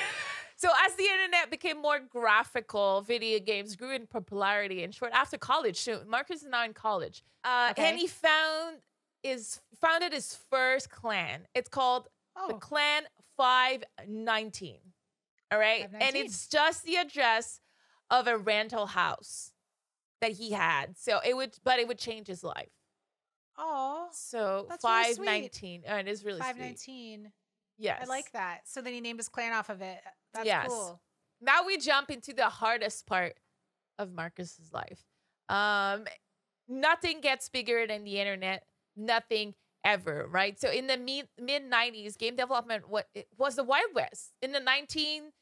So as the internet became more graphical, video games grew in popularity. And short after college, so Marcus is now in college, uh, Okay. and he found is founded his first clan. It's called the Oh, Clan Five Nineteen. All right, and it's just the address of a rental house that he had. So it would, but it would change his life. oh, So really five sweet. Oh, it is really five nineteen. Yes, I like that. So then he named his clan off of it. That's Yes. cool. Now we jump into the hardest part of Marcus's life. Um, nothing gets bigger than the internet. Nothing ever, right? So in the mid mid nineties, game development what it was the Wild West. In the nineteen.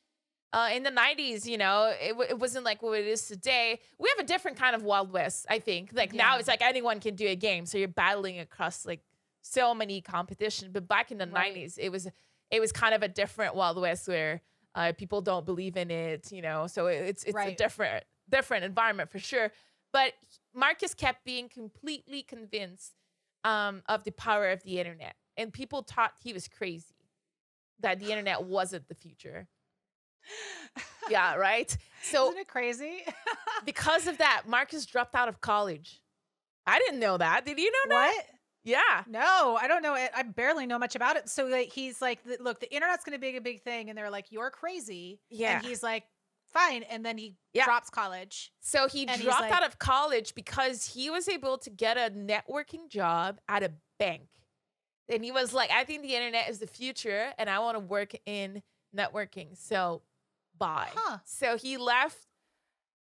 Uh, in the 90s, you know, it, it wasn't like what it is today. We have a different kind of Wild West, I think. Like now it's like anyone can do a game. So you're battling across like so many competition. But back in the Right. 90s, it was it was kind of a different Wild West where uh, people don't believe in it, you know. So it- it's it's a different different environment for sure. But Marcus kept being completely convinced um, of the power of the internet, and people thought he was crazy that the internet wasn't the future. Yeah, right. So Isn't it crazy? *laughs* because of that, Marcus dropped out of college. I didn't know that. Did you know that? Yeah. No, I don't know it. I barely know much about it. So like, he's like, look, the internet's going to be a big thing, and they're like, you're crazy. Yeah. And he's like, fine. And then he Yeah. drops college. So he dropped like- out of college because he was able to get a networking job at a bank. And he was like, I think the internet is the future and I want to work in networking. So bye. Huh. So he left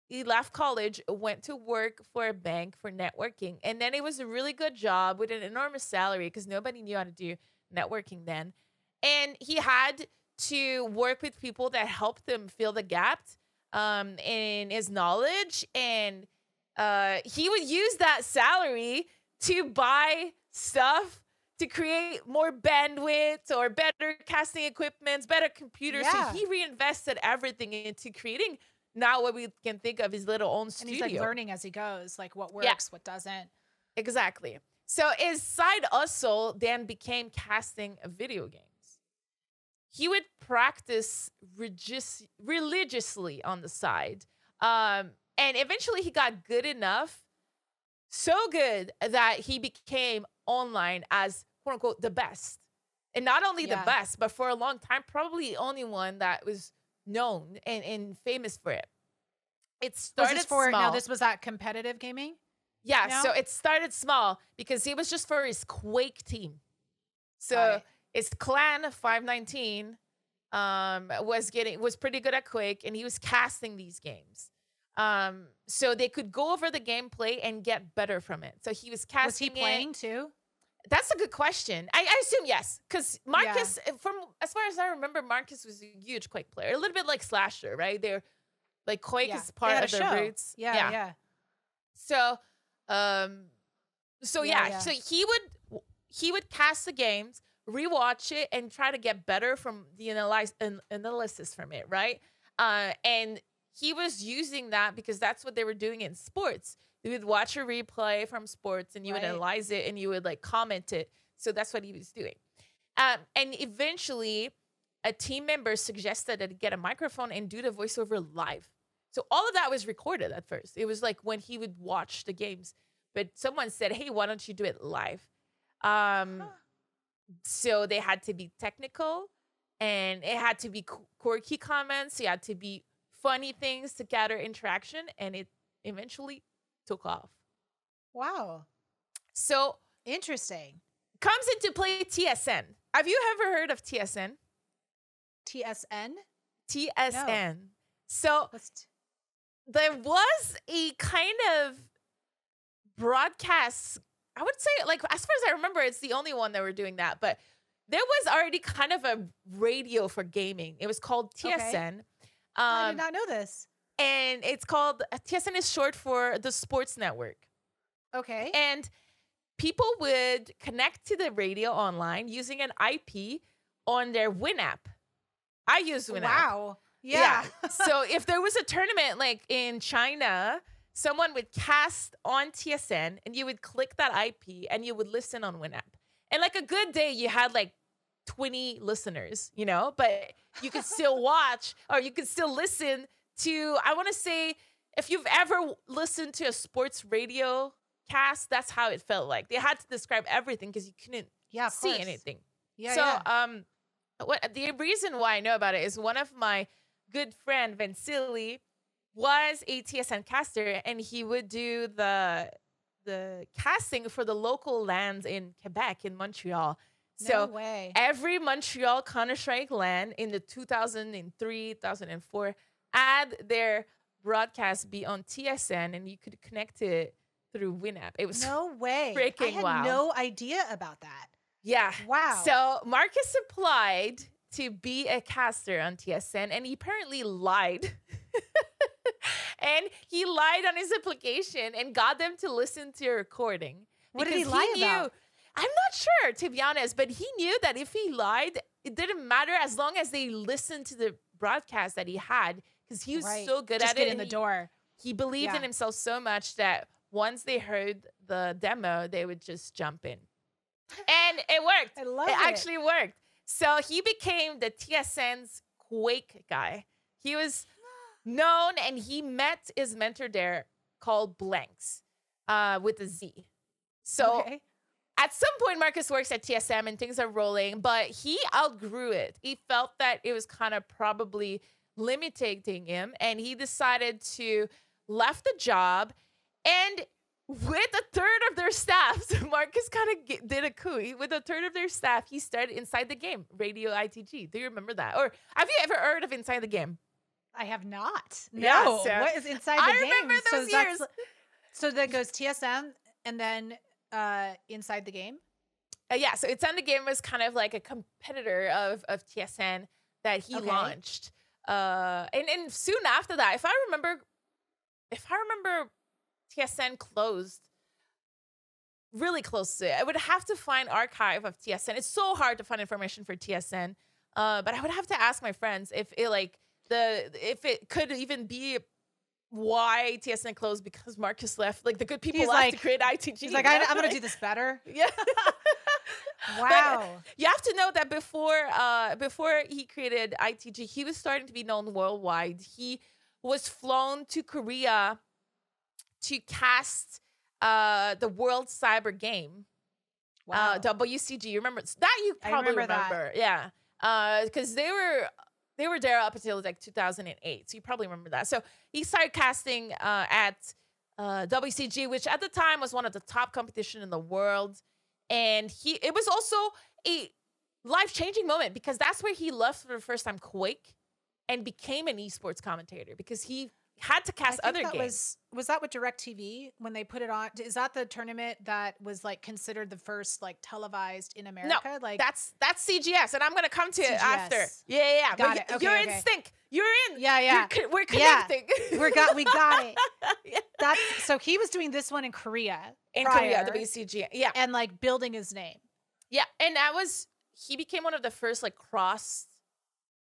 he left college, went to work for a bank for networking. And then it was a really good job with an enormous salary because nobody knew how to do networking then. And he had to work with people that helped him fill the gap um, in his knowledge. And uh, he would use that salary to buy stuff to create more bandwidth or better casting equipments, better computers. Yeah. So he reinvested everything into creating now what we can think of his little own studio. And he's like learning as he goes, like what works, Yeah. what doesn't. Exactly. So his side hustle then became casting of video games. He would practice regis- religiously on the side. Um, and eventually he got good enough, so good that he became online as quote unquote the best. And not only Yeah. the best, but for a long time, probably the only one that was known and, and famous for it. It started for small. now? This was at competitive gaming. Yeah, now? so it started small because he was just for his Quake team. So It. his clan 519 um was getting was pretty good at Quake and he was casting these games. Um so they could go over the gameplay and get better from it. So he was casting Was he it. playing too? That's a good question. I, I assume yes, because Marcus, uh, from as far as I remember, Marcus was a huge Quake player, a little bit like Slasher, right? They're like Quake Yeah. is part of their show. roots. Yeah, yeah. So, um, so Yeah, yeah, yeah. so he would he would cast the games, rewatch it, and try to get better from the analyze an, analysis from it, right? Uh, and he was using that because that's what they were doing in sports. You would watch a replay from sports, and you would analyze it, and you would like comment it. So that's what he was doing. Um, and eventually, a team member suggested that he get a microphone and do the voiceover live. So all of that was recorded at first. It was like when he would watch the games, but someone said, "Hey, why don't you do it live?" Um, Huh. So they had to be technical, and it had to be quirky comments. It had to be funny things to gather interaction, and it eventually took off. Wow. So Interesting. comes into play TSN. Have you ever heard of TSN? TSN. TSN. So t- there was a kind of broadcast. I would say, like, as far as I remember, it's the only one that were doing that. But there was already kind of a radio for gaming. It was called Okay. TSN. I did Um, not know this. and it's called TSN is short for the Sports Network. Okay. And people would connect to the radio online using an IP on their Winamp. I use Winamp. Wow. Yeah. *laughs* so if there was a tournament like in China, someone would cast on TSN and you would click that IP and you would listen on Winamp. And like a good day, you had like 20 listeners, you know, but you could still *laughs* watch or you could still listen to, I want to say, if you've ever listened to a sports radio cast, that's how it felt like. They had to describe everything because you couldn't yeah. See course. anything Yeah. so yeah. um what the reason why I know about it is one of my good friend Vansili was a TSN caster and he would do the the casting for the local lands in Quebec in Montreal. So no way. every Montreal Counter Strike land in the 2003 2004 had their broadcast be on TSN and you could connect it through Winamp. It was No way. I had wow. no idea about that. yeah. Wow. So Marcus applied to be a caster on TSN and he apparently lied. *laughs* and he lied on his application and got them to listen to a recording. What did he lie knew, about? I'm not sure, to be honest, but he knew that if he lied, it didn't matter as long as they listened to the broadcast that he had because he was Right. so good Just at get it. in the he- door. he believed Yeah. in himself so much that once they heard the demo, they would just jump in. And it worked. *laughs* I love it it. actually worked. So he became the TSN's Quake guy. He was known and he met his mentor there called Blankz uh, with a Z. So okay. at some point, Marcus works at TSN and things are rolling, but he outgrew it. He felt that it was kind of probably limiting him, and he decided to left the job and with a third of their staff, *laughs* so Marcus kind of did a coup. He- With a third of their staff, he started Inside the Game, Radio ITG. Do you remember that? Or have you ever heard of Inside the Game? I have not. Yeah, No. so- what is inside the game? I game? remember those that's- years. So that goes TSN and then uh inside the game. Uh, yeah, so Inside the Game was kind of like a competitor of, of TSN that he Okay. launched. Uh, and, and soon after that, if I remember, if I remember, TSN closed really close to it. I would have to find archive of TSN. It's so hard to find information for TSN. Uh, but I would have to ask my friends if it like the if it could even be why TSN closed because Marcus left. Like the good people He's left to create ITG. He's like, I, I'm gonna do this *laughs* better. Yeah. *laughs* Wow. you have to know that before uh before he created ITG, he was starting to be known worldwide. He was flown to Korea to cast uh the World Cyber Game. wow. Uh WCG. You remember that you I probably remember that. remember. Yeah. Uh because they were they were there up until like 2008. So you probably remember that. So he started casting uh at uh WCG, which at the time was one of the top competition in the world. And he it was also a life-changing moment because that's where he left for the first time Quake and became an esports commentator because he had to I cast think other that games. was was that with DirecTV when they put it on? Is that the tournament that was like considered the first like televised in America? No, like That's that's CGS, and I'm gonna come to it after. Yeah, yeah, yeah. Got but it. Okay, you're in okay. sync. You're in. yeah, yeah. co- we're Yeah. connecting. we got we got it. *laughs* Yeah. That's so he was doing this one in Korea In Korea, the BCG. Yeah, and like building his name. yeah, and that was he became one of the first like cross,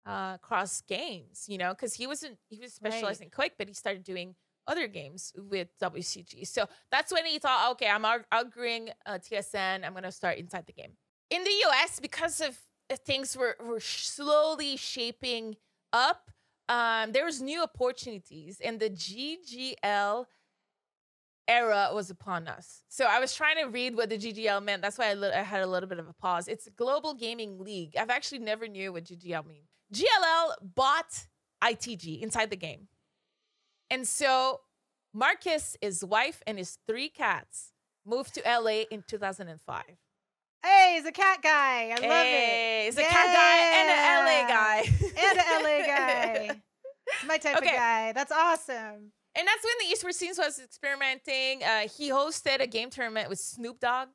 uh, cross games. You know, because he wasn't he was specialized Right. in Quake, but he started doing other games with WCG. So that's when he thought, okay, I'm out- outgrowing uh, TSN. I'm gonna start inside the game. In the US, because of uh, things were were slowly shaping up, um, there was new opportunities, and the GGL era was upon us. So I was trying to read what the GGL meant. That's why I, I had a little bit of a pause. It's Global Gaming League. I've actually never knew what GGL means. GGL bought ITG inside the game. And so Marcus, his wife, and his three cats moved to LA in 2005. Hey, he's a cat guy. I love hey, it. He's a cat guy and an LA guy. And an LA *laughs* guy. It's my type Okay. of guy. That's awesome. And that's when the esports scenes was experimenting. Uh, he hosted a game tournament with Snoop Dogg.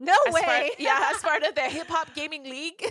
No as way. Part, *laughs* yeah, as part of the *laughs* Hip Hop Gaming League.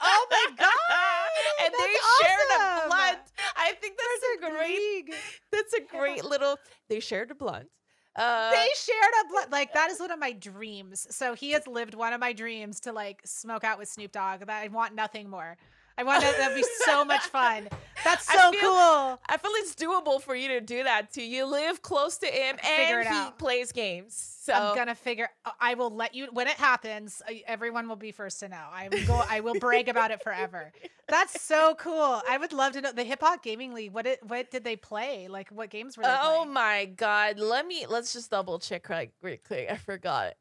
Oh my *laughs* god. and they That's shared a blunt. I think that's There's a great. league. That's a great little. They shared a blunt. Uh, they shared a blood like that is one of my dreams. So he has lived one of my dreams to like smoke out with Snoop Dogg. That I want nothing more. I want that. That'd be so much fun. *laughs* That's I so feel- cool. I feel it's doable for you to do that too. You live close to him, and he out. plays games. So I'm gonna figure. I will let you when it happens. uh, Everyone will be first to know. I will go. I will brag about it forever. *laughs* That's so cool. I would love to know the Hip Hop Gaming League. What it? What did they play? Like what games were they Oh playing? my god. Let me let's just double check right real quick. I forgot.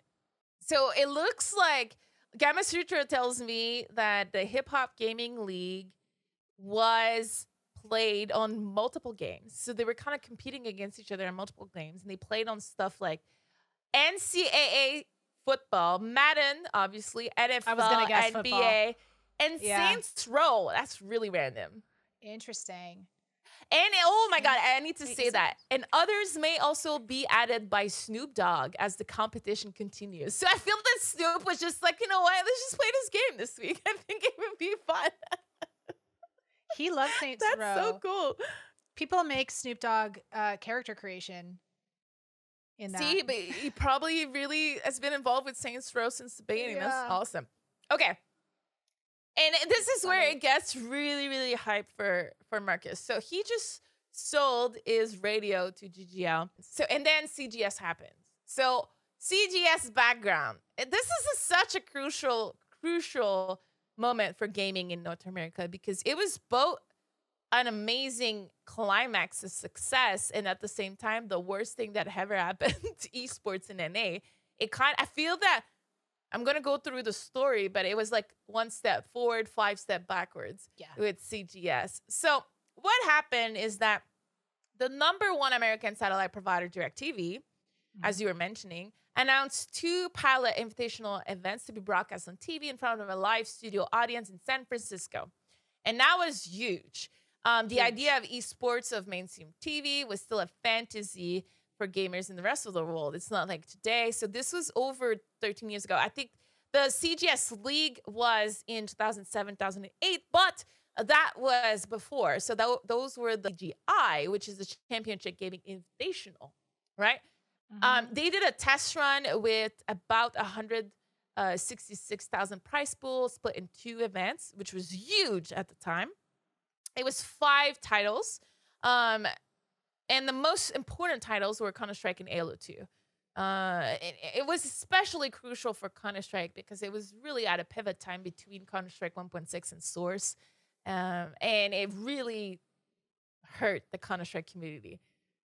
So it looks like Gamasutra tells me that the Hip Hop Gaming League was played on multiple games. So they were kind of competing against each other on multiple games and they played on stuff like NCAA football, Madden, obviously, NFL, I was gonna guess NBA, football. and Yeah. Saints Row. That's really random. Interesting. And oh my god, I need to say that. And others may also be added by Snoop Dogg as the competition continues. So I feel that Snoop was just like, you know what? Let's just play this game this week. *laughs* I think it would be fun. He loves Saints That's Row. so cool. People make Snoop Dogg uh, character creation. In that. See, but he probably really has been involved with Saints Row since the beginning. Yeah. That's awesome. Okay. And this is where it gets really, really hype for for Marcus. So he just sold his radio to GGL. So and then CGS happens. So CGS background. This is a, such a crucial, crucial moment for gaming in North America because it was both an amazing climax of success and at the same time the worst thing that ever *laughs* happened to esports in NA. It kind I feel that I'm gonna go through the story, but it was like one step forward, five step backwards Yeah. with CGS. So what happened is that the number one American satellite provider, DirecTV, as you were mentioning, announced two pilot invitational events to be broadcast on TV in front of a live studio audience in San Francisco. And that was huge. Um, the Huge. idea of esports of mainstream TV was still a fantasy for gamers in the rest of the world. It's not like today. So this was over 13 years ago. I think the CGS League was in 2007, 2008, but that was before. So tho- those were the GI, which is the Championship Gaming Invitational, right? Mm-hmm. Um, they did a test run with about 166,000 prize pool split in two events, which was huge at the time. It was five titles. Um, and the most important titles were Counter Strike and Halo 2. Uh, it, it was especially crucial for Counter Strike because it was really at a pivot time between Counter Strike 1.6 and Source. Um, and it really hurt the Counter Strike community.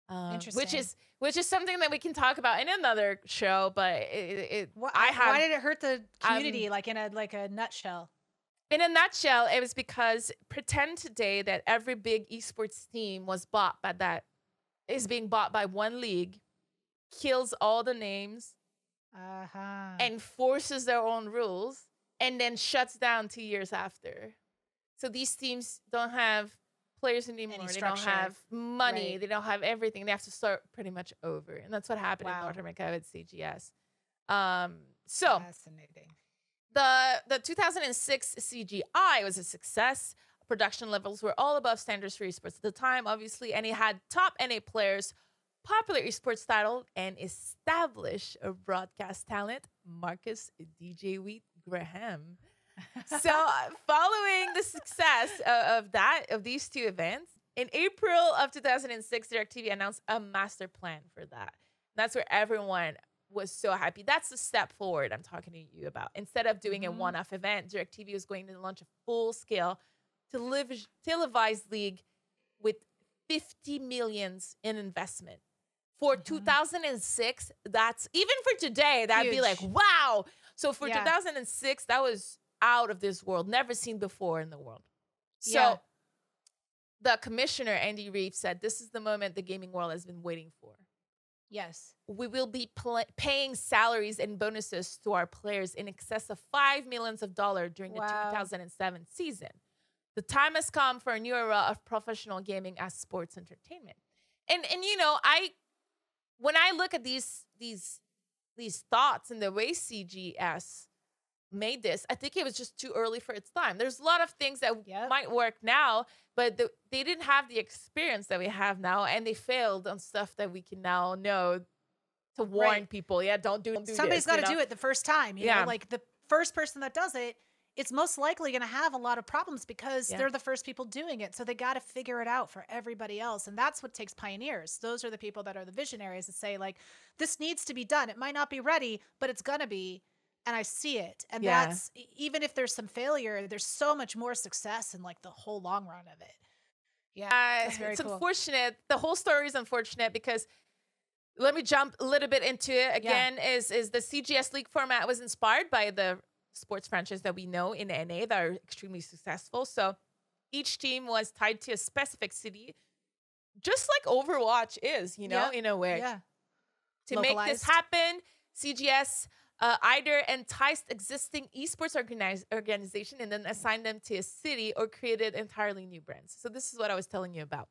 Um, which is which is something that we can talk about in another show, but it, it Why, I have why did it hurt the um, community? like in a like a nutshell. in a nutshell, it was because pretend today that every big esports team was bought by that is being bought by one league, kills all the names, Uh huh. and forces their own rules, and then shuts down two years after. So these teams don't have players anymore. they don't have money. Right. They don't have everything. They have to start pretty much over, and that's what happened in Wow. North America with CGS. Um, so fascinating. the the 2006 CGI was a success. Production levels were all above standards for esports at the time, obviously, and it had top NA players, popular esports title, and established a broadcast talent, Marcus DJ Wheat Graham. *laughs* So, uh, following the success of, of that of these two events, in April of 2006, DirecTV announced a master plan for that. That's where everyone was so happy. That's the step forward I'm talking to you about. Instead of doing a Mhm. one-off event, DirecTV was going to launch a full-scale televis- televised league with 50 millions in investment. For Mhm. 2006, that's even for today, that'd be like, wow. So for Yeah. 2006, that was out of this world, never seen before in the world. So Yeah. the commissioner, Andy Reif, said, This is the moment the gaming world has been waiting for Yes. we will be pl- paying salaries and bonuses to our players in excess of five millions of dollars during the 2007 season. The time has come for a new era of professional gaming as sports entertainment. And and you know, I when I look at these these these thoughts and the way CGS made this, I think it was just too early for its time. There's a lot of things that Yep. might work now, but the, they didn't have the experience that we have now, and they failed on stuff that we can now know to warn Right. people. Yeah, don't do. Don't do Somebody's got to do it the first time. You Yeah. know, like the first person that does it, it's most likely going to have a lot of problems because Yeah. they're the first people doing it. So they got to figure it out for everybody else. And that's what takes pioneers. Those are the people that are the visionaries that say, like, this needs to be done. It might not be ready, but it's going to be. And I see it. And Yeah. that's even if there's some failure, there's so much more success in like the whole long run of it. Yeah. Uh, that's very it's cool. unfortunate. The whole story is unfortunate because let me jump a little bit into it again. Is is the CGS League format was inspired by the sports franchises that we know in the NA that are extremely successful. So each team was tied to a specific city, just like Overwatch is, you know, Yeah, in a way. Yeah. To make this happen, CGS uh, either enticed existing esports organize- organization and then assigned them to a city or created entirely new brands. So this is what I was telling you about.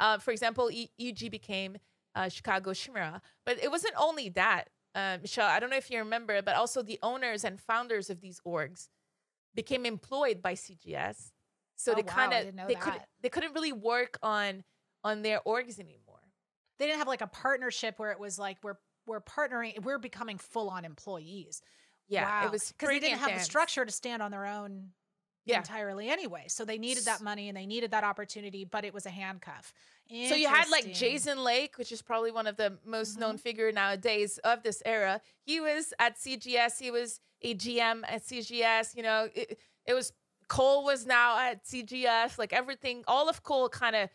Uh, for example, e- EG became uh, Chicago Chimera, but it wasn't only that. Uh, Michelle, I don't know if you remember, but also the owners and founders of these orgs became employed by CGS. So Oh, they wow, kind of they couldn't they couldn't really work on on their orgs anymore. they didn't have like a partnership where it was like we're we're partnering we're becoming full on employees Yeah, Wow. it was because they didn't have the structure to stand on their own Yeah. entirely anyway so they needed that money and they needed that opportunity but it was a handcuff So you had like Jason Lake, which is probably one of the most known Mm-hmm. figure nowadays of this era. He was at CGS. He was a GM at CGS. You know, it, it was coL was now at CGS. Like everything, all of coL kind of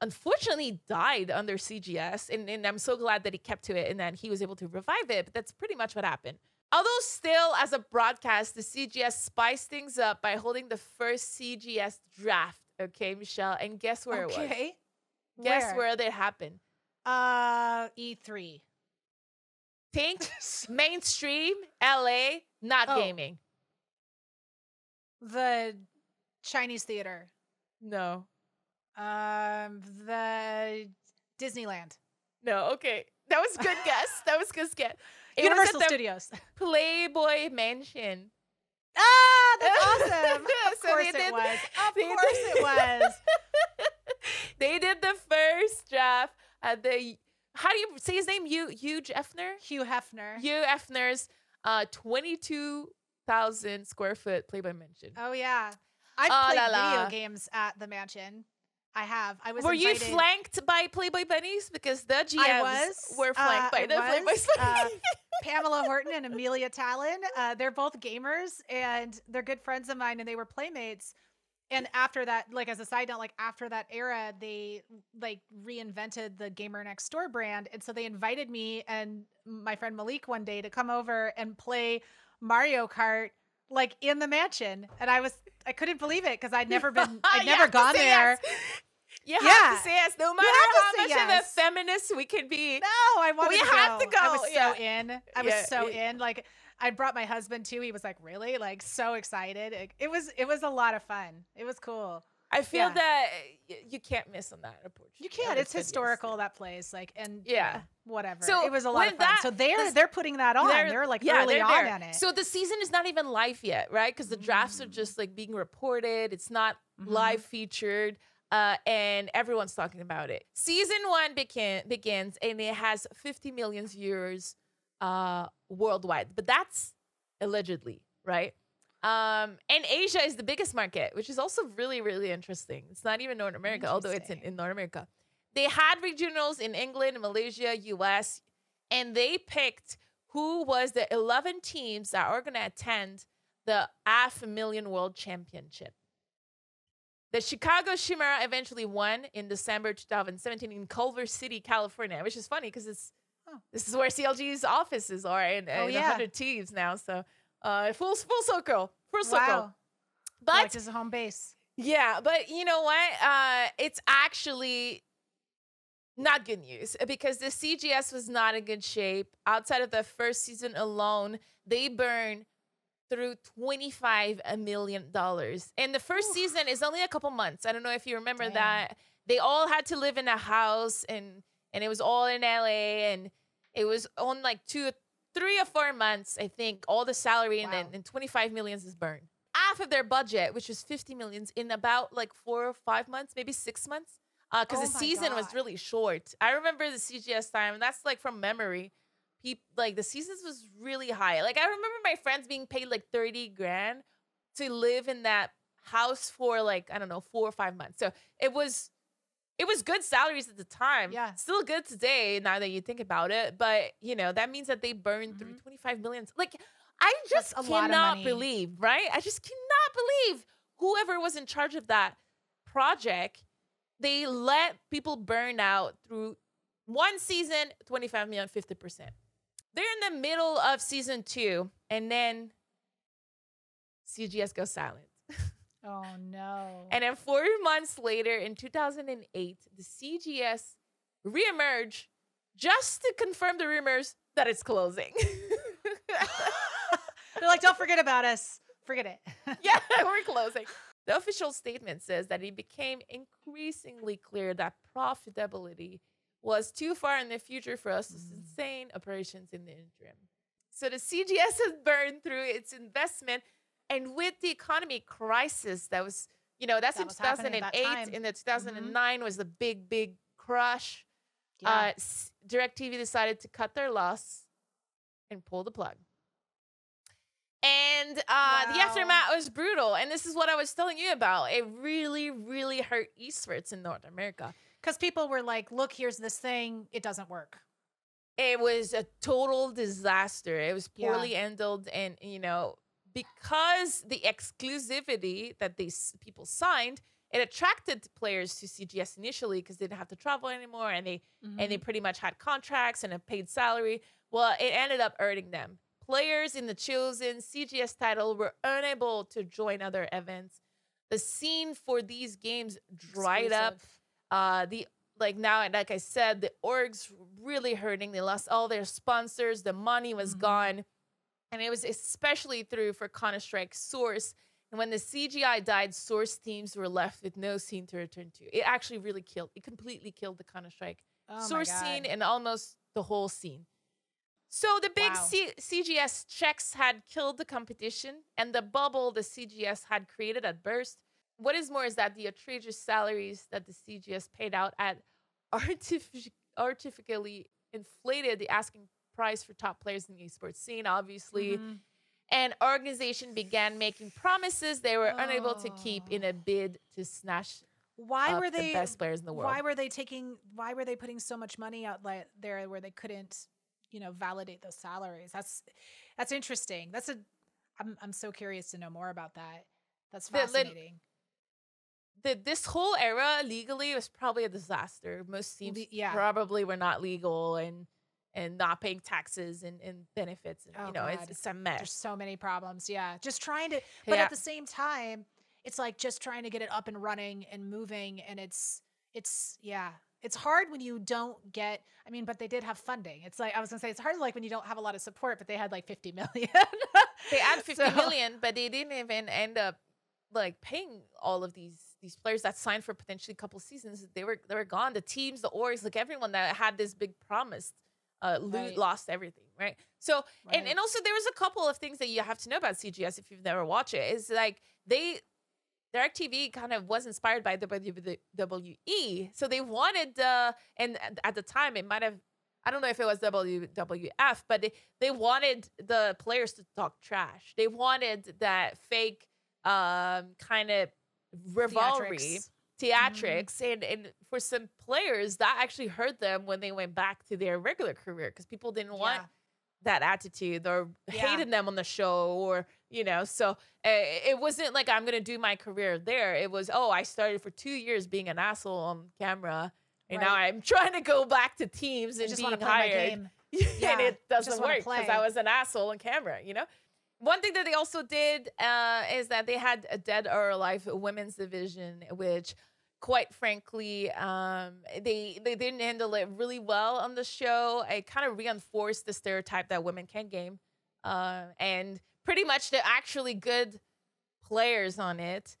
unfortunately died under CGS, and, and I'm so glad that he kept to it and that he was able to revive it. But that's pretty much what happened. Although still as a broadcast, the CGS spiced things up by holding the first CGS draft Okay, Michelle. And guess where it was? okay. Guess Where? where that happened? Uh, E3. Think *laughs* mainstream LA, not Oh. gaming. The Chinese theater. No. Um, the Disneyland. No, okay. That was a good guess. That was a good guess. *laughs* It Universal was at the Studios. *laughs* Playboy Mansion. ah, that's *laughs* awesome. Of So course they it did- was. Of they course did- *laughs* it was. they did the first draft at the how do you say his name? Hugh Hugh Hefner? Hugh Hefner. Hugh Hefner's uh twenty two thousand square foot Playboy Mansion. Oh yeah, I've Oh, played la, la. video games at the mansion. I have. I was. Were you flanked by Playboy bunnies? Because the GMs was, were flanked uh, by I the Playboy was, uh, bunnies. *laughs* Pamela Horton and Amelia Talon. Uh, they're both gamers and they're good friends of mine, and they were playmates. And after that, like as a side note, like after that era, they like reinvented the Gamer Next Door brand, and so they invited me and my friend Malik one day to come over and play Mario Kart like in the mansion, and I was I couldn't believe it because I'd never *laughs* been I'd never have gone there. yes. You have Yeah. to say yes, no matter have how much yes. of a feminist we could be. No, I wanted We to have go. to I go, was yeah. so in. I was Yeah, so yeah. in. Like I brought my husband too. He was like, "Really?" Like so excited. It, it was it was a lot of fun. It was cool. I feel Yeah. that y- you can't miss on that approach. You can't. It's historical that place. Like and Yeah. whatever. So it was a lot of fun. that, so they're this- they're putting that on. They're, like yeah, early they're on it. So the season is not even live yet, right? Because the drafts are Mm. just like being reported. It's not Mhm. live featured. Uh, and everyone's talking about it. Season one begin, begins and it has 50 million viewers uh, worldwide, but that's allegedly, right? Um, and Asia is the biggest market, which is also really, really interesting. It's not even North America, although it's in, in North America. They had regionals in England, Malaysia, US, and they picked who was the 11 teams that are going to attend the half million world championship. The Chicago Chimera eventually won in December 2017 in Culver City, California, which is funny because it's Oh. this is where CLG's offices are and, Oh, and yeah. 100 teams now. So uh, full full circle, full circle. wow. But this is a home base. yeah, but you know what? Uh, it's actually not good news because the CGS was not in good shape. Outside of the first season alone, they burned through $25 million. And the first Oof. season is only a couple months. I don't know if you remember Damn. that. They all had to live in a house and and it was all in LA and it was on like two three or four months, I think, all the salary and then Wow. and 25 millions is burned. Half of their budget, which was 50 millions, in about like four or five months, maybe six months. Uh, because Oh the season was really short. I remember the CGS time, and that's like from memory. Peop like the seasons was really high. Like I remember my friends being paid like 30 grand to live in that house for like, I don't know, four or five months. So it was it was good salaries at the time. Yeah. Still good today now that you think about it. But you know, that means that they burned through Mhm. 25 million. Like I just a lot of cannot believe, right? I just cannot believe whoever was in charge of that project, they let people burn out through one season, 25 million, 50%. They're in the middle of season two, and then CGS goes silent. *laughs* Oh no. And then four months later, in 2008, the CGS reemerge just to confirm the rumors that it's closing. *laughs* They're like, don't forget about us. Forget it. *laughs* yeah, *laughs* we're closing. The official statement says that it became increasingly clear that profitability was too far in the future for us to Mm. sustain operations in the interim. So the CGS has burned through its investment, and with the economy crisis that was, you know, that's That in was happening at that 2008. Mm-hmm. In the 2009 was the big, big crush. Yeah. Uh, DirecTV decided to cut their loss and pull the plug. And uh, the aftermath was brutal. And this is what I was telling you about. It really, really hurt esports in North America. Because people were like, look, here's this thing. It doesn't work. It was a total disaster. It was Yeah. poorly handled. And, you know, because the exclusivity that these people signed, it attracted players to CGS initially because they didn't have to travel anymore and they and they pretty much had contracts and a paid salary. Well, it ended up hurting them. Players in the chosen CGS title were unable to join other events the scene for these games dried up. Uh, the like now, like I said, the orgs really hurting. They lost all their sponsors. The money was Mhm. gone, and it was especially through for Counter Strike Source. And when the CGI died, Source teams were left with no scene to return to. It actually really killed. It completely killed the Counter Strike Oh source scene and almost the whole scene. So the big Wow. C- CGS checks had killed the competition, and the bubble the CGS had created had burst. What is more is that the outrageous salaries that the CGS paid out at *laughs* artific- artificially inflated the asking price for top players in the esports scene, obviously. Mhm. And organization began making promises they were unable to keep in Oh. a bid to snatch Why were the they? best players in the world. Why were they taking? Why were they putting so much money out like there where they couldn't, you know, validate those salaries? That's that's interesting. That's a. I'm I'm so curious to know more about that. That's The- the- fascinating. the, this whole era legally was probably a disaster. Most teams Le- yeah. probably were not legal and and not paying taxes and, and benefits. And, Oh, you know, it's, God. it's a There's so many problems. Yeah, just trying to. But Yeah. at the same time, it's like just trying to get it up and running and moving, and it's it's yeah. It's hard when you don't get. I mean, but they did have funding. It's like I was gonna say, it's hard like when you don't have a lot of support, but they had like 50 *laughs* million. They had fifty So- million, but they didn't even end up like paying all of these these players that signed for potentially a couple seasons. They were they were gone. The teams, the orgs, like everyone that had this big promise, uh, lo- Right. lost everything, right? So and, Right. and also there was a couple of things that you have to know about CGS if you've never watched it. Is like they DirecTV kind of was inspired by WWE, so they wanted uh, and at- at the time it might have I don't know if it was WWF, but they, they wanted the players to talk trash. They wanted that fake um, kind of rivalry Theatrics. Theatrics and and for some players that actually hurt them when they went back to their regular career because people didn't want Yeah. that attitude or Yeah. hated them on the show or you know so uh, it wasn't like i'm gonna do my career there it was oh i started for two years being an asshole on camera and now i'm *laughs* trying to go back to teams and just being want hired game. *laughs* and it doesn't work because. I was an asshole on camera, you know? One thing that they also did uh, is that they had a Dead or Alive women's division, which quite frankly, um, they they didn't handle it really well on the show. It kind of reinforced the stereotype that women can game. Uh, and pretty much the actually good players on it.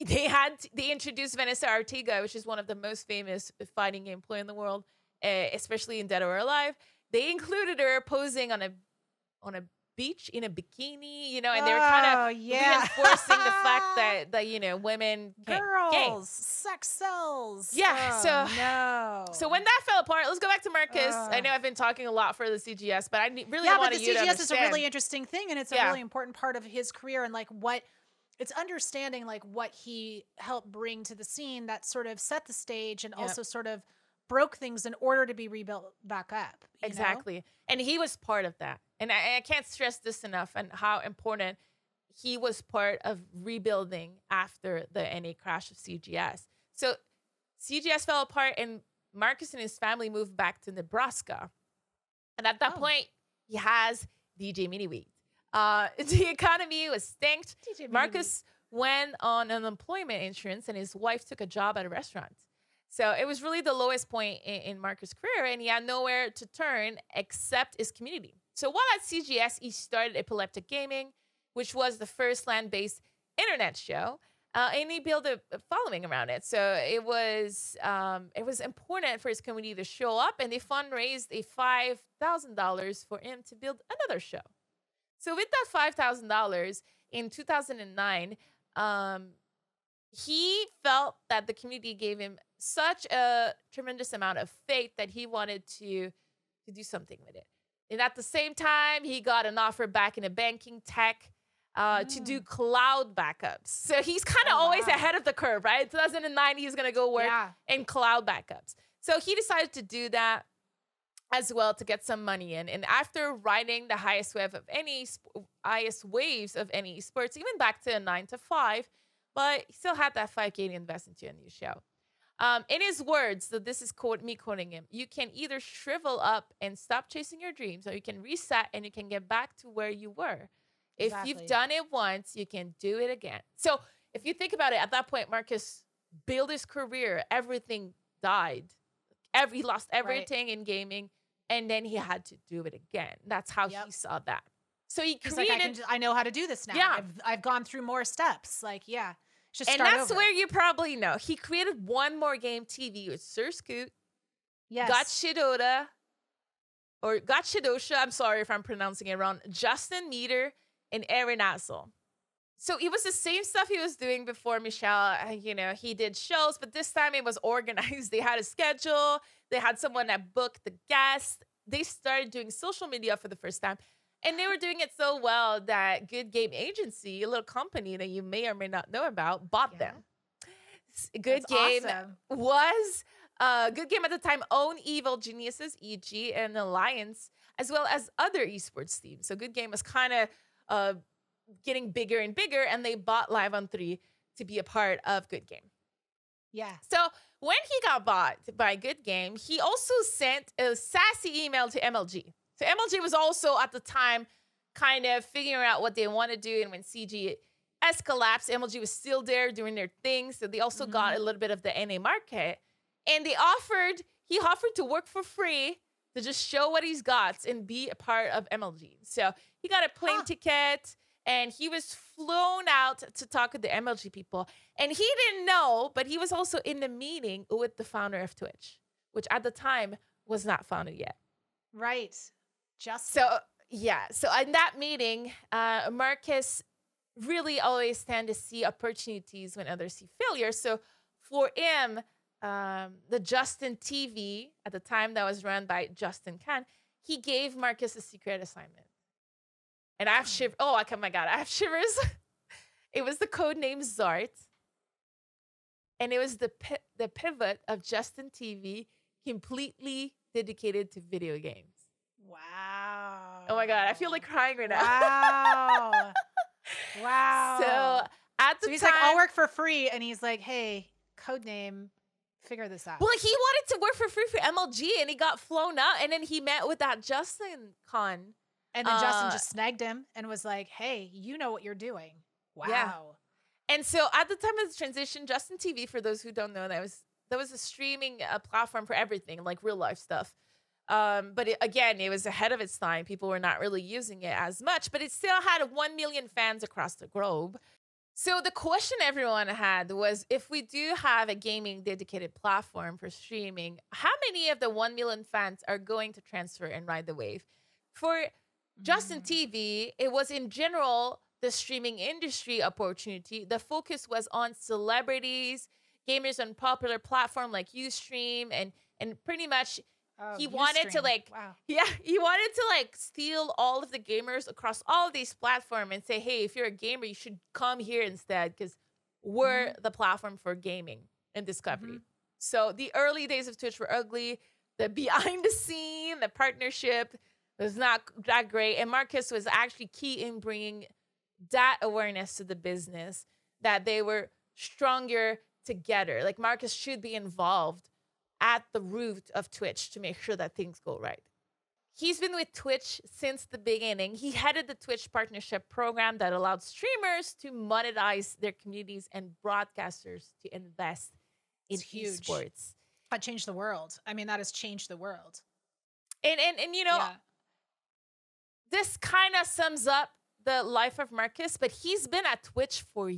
*laughs* They had they introduced Vanessa Artiga, which is one of the most famous fighting game player in the world, uh, especially in Dead or Alive. They included her posing on a on a beach in a bikini, you know, and they were kind Oh, of yeah. reinforcing the fact *laughs* that that you know women game. girls, sex sells. Yeah, Oh, so- *laughs* no. So when that fell apart, let's go back to Marcus. I know I've been talking a lot for the CGS, but I really yeah, but the CGS is a really interesting thing, and it's a Yeah. really important part of his career, and like what it's understanding like what he helped bring to the scene that sort of set the stage and Yep. also sort of broke things in order to be rebuilt back up. you know? Exactly. And he was part of that. And I, I can't stress this enough and how important he was part of rebuilding after the NA crash of CGS. So CGS fell apart and Marcus and his family moved back to Nebraska. And at that Oh. point, he has DJ Miniweed. Uh, *laughs* the economy was stanked. DJ Marcus went on unemployment insurance and his wife took a job at a restaurant. So it was really the lowest point in, in Marcus' career, and he had nowhere to turn except his community. So while at CGS, he started Epileptic Gaming, which was the first land based internet show. Uh, and he built a, following around it. So it was um, it was important for his community to show up, and they fundraised a five thousand dollars for him to build another show. So with that five thousand dollars in two thousand and nine, um, he felt that the community gave him such a tremendous amount of faith that he wanted to to do something with it. And at the same time, he got an offer back in a banking tech uh, to do cloud backups. So he's kind of Oh, always wow. ahead of the curve, right? 2009, he's gonna go work Yeah. in cloud backups. So he decided to do that as well to get some money in. And after riding the highest wave of any highest waves of any sports, even back to a nine to five, but he still had that 5K to invest into a new show. Um, in his words, so this is quote me quoting him, you can either shrivel up and stop chasing your dreams, or you can reset and you can get back to where you were. If Exactly. you've done it once, you can do it again. So if you think about it, at that point, Marcus built his career, everything died. Every, he lost everything in gaming, and then he had to do it again. That's how Yep. he saw that. So he created, like, I, can, ju- I know how to do this now. Yeah. I've, I've gone through more steps. Like, yeah, just and that's over. where you probably know he created one more game TV with Sir Scoot, yes. Got Shidoda, or Got Shidosha. I'm sorry if I'm pronouncing it wrong. Justin Meter and Aaron Assel. So it was the same stuff he was doing before Michele. Uh, You know, he did shows, but this time it was *laughs* organized. They had a schedule. They had someone that booked the guests. They started doing social media for the first time. And they were doing it so well that Good Game Agency, a little company that you may or may not know about, bought Yeah. them. Good That's Game awesome. was uh, Good Game at the time owned Evil Geniuses, EG, and Alliance, as well as other esports teams. So Good Game was kind of uh, getting bigger and bigger, and they bought Live on 3 to be a part of Good Game. Yeah. So when he got bought by Good Game, he also sent a sassy email to MLG. So MLG was also at the time kind of figuring out what they want to do. And when CG S collapsed, MLG was still there doing their thing. So they also got mm-hmm. a little bit of the NA market. And they offered, he offered to work for free to just show what he's got and be a part of MLG. So he got a plane Huh. ticket and he was flown out to talk with the MLG people. And he didn't know, but he was also in the meeting with the founder of Twitch, which at the time was not founded yet. Right. Just So yeah, so in that meeting, uh, Marcus really always tend to see opportunities when others see failure. So for him, um, the Justin TV at the time that was run by Justin Kan, he gave Marcus a secret assignment. And I have shiv. Oh, I- oh my god, I have shivers. *laughs* it was the code name Xarth, and it was the pi- the pivot of Justin TV, completely dedicated to video games. Wow. Oh my god, I feel like crying right now. Wow. *laughs* wow. So at the So he's time, like, I'll work for free, and he's like, Hey, code name, figure this out. well, he wanted to work for free for MLG, and he got flown out, and then he met with that Justin Kan. and then Justin uh, just snagged him and was like, Hey, you know what you're doing. Wow. Yeah. And so at the time of the transition, Justin TV, for those who don't know, that was that was a streaming uh, platform for everything, like real life stuff. Um, but it, again, it was ahead of its time. People were not really using it as much, but it still had 1 million fans across the globe. So the question everyone had was if we do have a gaming dedicated platform for streaming, how many of the 1 million fans are going to transfer and ride the wave? For Justin Mm. TV, it was in general the streaming industry opportunity. The focus was on celebrities, gamers on popular platform like Ustream, and and pretty much Oh, he wanted to, like, wow. *laughs* yeah, he wanted to like steal all of the gamers across all these platforms and say, hey, if you're a gamer, you should come here instead because we're Mm-hmm. the platform for gaming and discovery. So the early days of Twitch were ugly. The *laughs* behind the scene, the partnership was not that great. And Marcus was actually key in bringing that awareness to the business that they were stronger together. Like Marcus should be involved at the root of Twitch to make sure that things go right. He's been with Twitch since the beginning. He headed the Twitch partnership program that allowed streamers to monetize their communities and broadcasters to invest in huge. esports. That changed the world. I mean, that has changed the world. And and and you know, yeah. this kind of sums up the life of Marcus, but he's been at Twitch for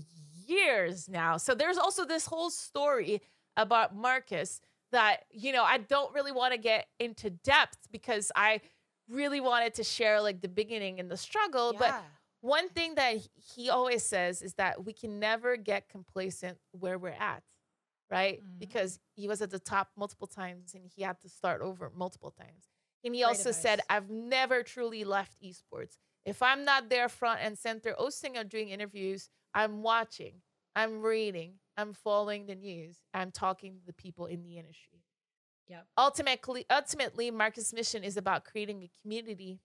years now. So there's also this whole story about Marcus that, you know, I don't really want to get into depth because I really wanted to share like the beginning and the struggle. But one thing that he always says is that we can never get complacent where we're at, right? Mhm. Because he was at the top multiple times and he had to start over multiple times. And he Great also said. I've never truly left esports. If I'm not there front and center hosting or doing interviews, I'm watching, I'm reading, I'm following the news, I'm talking to the people in the industry. Yep. Ultimately, ultimately, Marcus' mission is about creating a community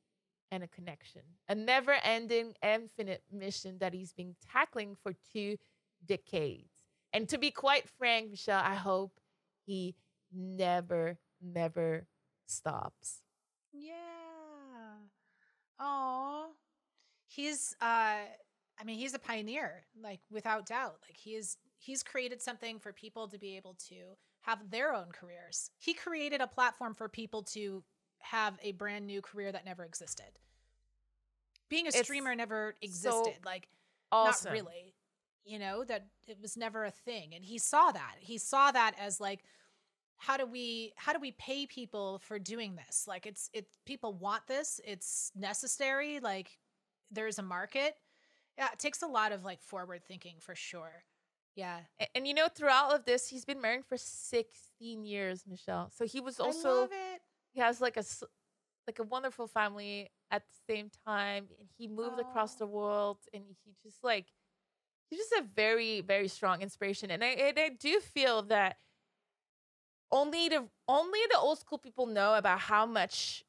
and a connection, a never-ending, infinite mission that he's been tackling for two decades. And to be quite frank, Michele, I hope he never, never stops. Yeah. Oh. He's uh I mean, he's a pioneer, like without doubt. Like he is he's created something for people to be able to have their own careers. He created a platform for people to have a brand new career that never existed. Being a It's streamer never existed. like Awesome. not really. You know, that it was never a thing. And he saw that. He saw that as like how do we how do we pay people for doing this? Like it's it people want this. It's necessary. Like there's a market. Yeah, it takes a lot of like forward thinking for sure. Yeah. A- And, you know, throughout all of this, he's been married for 16 years, Michele. So he was also he has like a like a wonderful family at the same time and he moved across Oh. the world and he just like he's just a very very strong inspiration and I and I do feel that only the only the old school people know about how much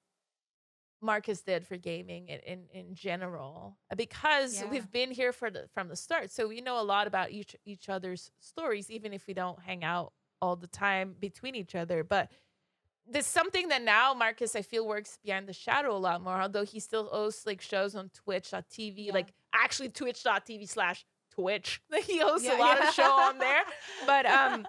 Marcus did for gaming in, in, in general uh, because Yeah. we've been here for the from the start so we know a lot about each each other's stories even if we don't hang out all the time between each other but there's something that now Marcus I feel works behind the shadow a lot more. Although he still hosts like shows on Twitch.tv, Yeah. like actually Twitch.tv slash Twitch. *laughs* He hosts Yeah, a lot of show on there. *laughs* But um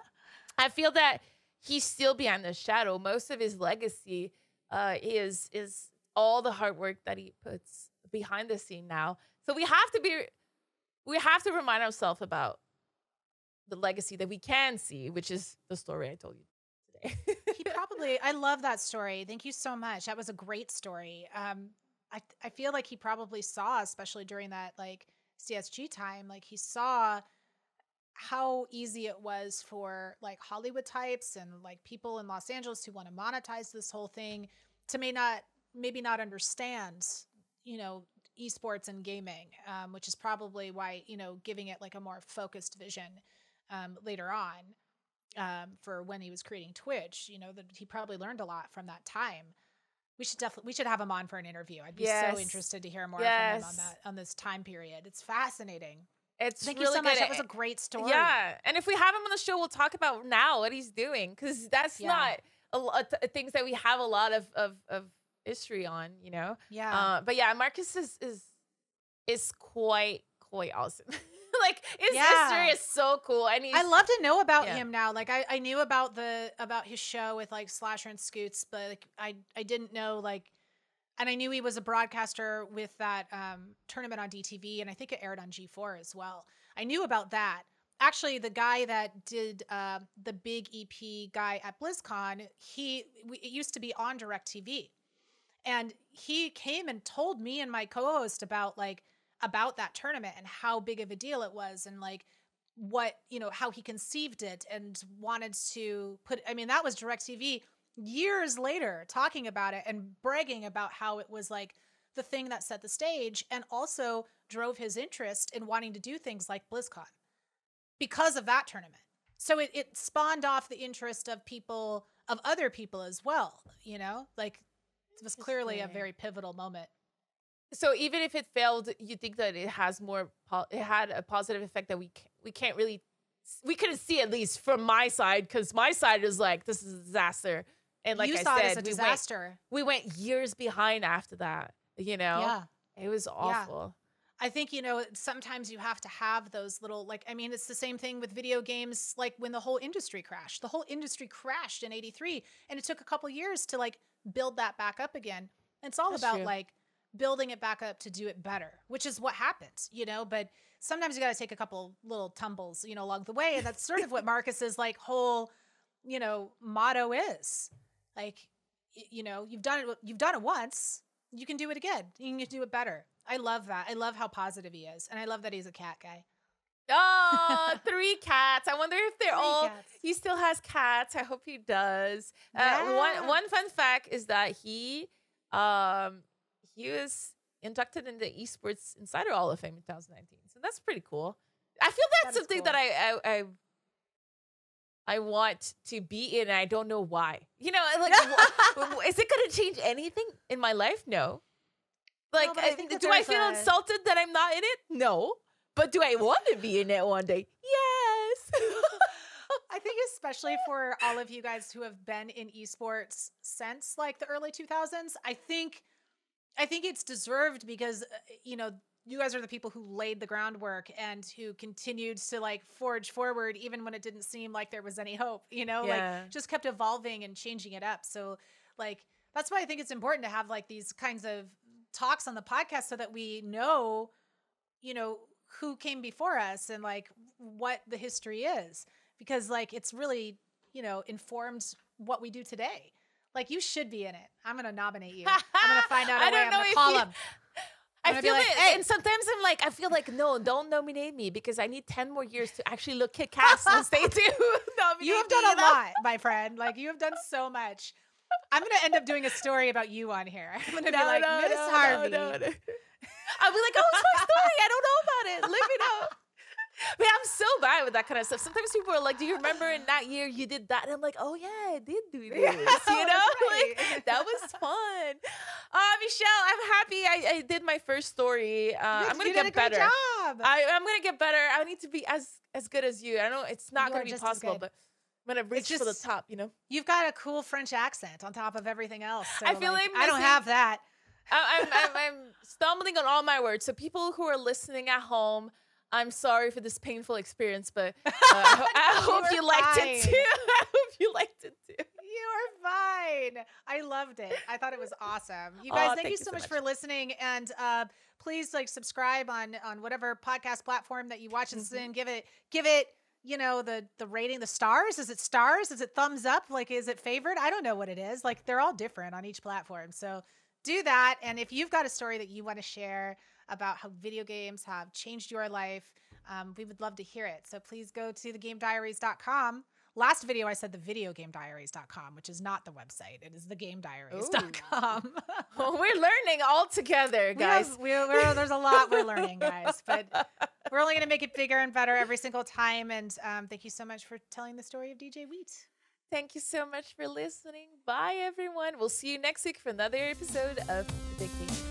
I feel that he's still behind the shadow. Most of his legacy uh is is all the hard work that he puts behind the scene now. So we have to be we have to remind ourselves about the legacy that we can see, which is the story I told you today. he probably i love that story thank you so much that was a great story um i i feel like he probably saw especially during that like csg time like he saw how easy it was for like hollywood types and like people in los angeles who want to monetize this whole thing to may not maybe not understand you know esports and gaming um, which is probably why you know giving it like a more focused vision um, later on um, for when he was creating Twitch. You know that he probably learned a lot from that time. We should definitely we should have him on for an interview. I'd be Yes. so interested to hear more from him on that on this time period. It's fascinating. it's Thank really you so much. good. That was a great story. Yeah, and if we have him on the show, we'll talk about now what he's doing because that's Yeah. not a lot of things that we have a lot of of, of history on, you know. yeah. Uh, but yeah, Marcus is is is quite quite awesome. *laughs* like his Yeah. history is so cool, and I love to know about Yeah. him now. Like I, I knew about the about his show with like Slasher and Scoots, but like I I didn't know like and I knew he was a broadcaster with that um tournament on DTV and I think it aired on G4 as well. I knew about that. Actually, the guy that did uh, the big EP guy at BlizzCon, he we, it used to be on DirecTV. And he came and told me and my co-host about like about that tournament and how big of a deal it was and like what you know how he conceived it and wanted to put i mean that was directv years later talking about it and bragging about how it was like the thing that set the stage and also drove his interest in wanting to do things like blizzcon because of that tournament. So it, it spawned off the interest of people of other people as well you know? Like was clearly a very pivotal moment. So even if it failed, you think that it has more po- it had a positive effect that we ca- we can't really we couldn't see at least from my side because my side is like this is a disaster, and like you I saw said, it as a we went disaster. we went years behind after that. You know, yeah. It was awful. I think, you know, sometimes you have to have those little, like, I mean, it's the same thing with video games, like when the whole industry crashed. The whole industry crashed in 83, and it took a couple years to like build that back up again. And it's all That's about true. like building it back up to do it better, which is what happens, you know, but sometimes you got to take a couple little tumbles, you know, along the way. And that's sort of what *laughs* Marcus's like whole, you know, motto is like, you know, you've done it, you've done it once, you can do it again. You can do it better. I love that. I love how positive he is. And I love that he's a cat guy. Oh, *laughs* three cats. I wonder if they're Three all. cats. He still has cats. I hope he does. Uh, one one fun fact is that he um he was inducted in the Esports Insider Hall of Fame in 2019. So that's pretty cool. I feel that's That something that I, I I I want to be in. And I don't know why. You know, like *laughs* is it going to change anything in my life? No. Like, but I think do I feel a- insulted that I'm not in it? No. But do I want to be in it one day? Yes. *laughs* I think especially for all of you guys who have been in esports since like the early 2000s, I think I think it's deserved because uh, you know you guys are the people who laid the groundwork and who continued to like forge forward even when it didn't seem like there was any hope, you know, Yeah. like just kept evolving and changing it up. So like that's why I think it's important to have like these kinds of talks on the podcast so that we know, you know, who came before us and like what the history is because like it's really, you know, informed what we do today. Like you should be in it. I'm gonna nominate you. I'm gonna find *laughs* out a I way. don't I'm know gonna if call you- him. I feel like, it, "Hey." and sometimes I'm like, I feel like no, don't nominate me because I need ten more years to actually look kick ass once they do You have done a lot, my friend. Like you have done so much. I'm gonna end up doing a story about you on here. I'm gonna be like Miss Harvey. no, no. I'll be like, oh, it's my story. I don't know about it. Live it up. But I'm so bad with that kind of stuff. Sometimes people are like, "Do you remember in that year you did that?" And I'm like, "Oh yeah, I did do this." Yeah, *laughs* you *laughs* know, *laughs* right. like that was fun. Uh, Michele, I'm happy I, I did my first story. Uh, I'm gonna you did a get better. I, I'm gonna get better. I need to be as as good as you. I don't know it's not You gonna be possible, but I'm gonna reach for the top. You know. You've got a cool French accent on top of everything else. So I feel like, like I don't have that. I, I'm, I'm, *laughs* I'm stumbling on all my words. So people who are listening at home, I'm sorry for this painful experience, but uh, *laughs* I, I You hope you liked it too. *laughs* I hope you liked it too. You are fine. I loved it. I thought it was awesome. You guys, thank, thank you so much, much. for listening. And uh, please like subscribe on on whatever podcast platform that you watch this Mhm. in. Give it give it you know the the rating the stars? Is it stars? Is it thumbs up? Like is it favored? I don't know what it is. Like they're all different on each platform. So do that. And if you've got a story that you want to share about how video games have changed your life um, we would love to hear it. So please go to thegamediaries.com last video i said the videogamediaries.com which is not the website it is thegamediaries.com *laughs* Well, we're learning all together, We guys. have- we we're, there's a lot we're learning guys but *laughs* we're only going to make it bigger and better every single time and um, thank you so much for telling the story of dj wheat Thank you so much for listening. Bye, everyone. We'll see you next week for another episode of The Big Game.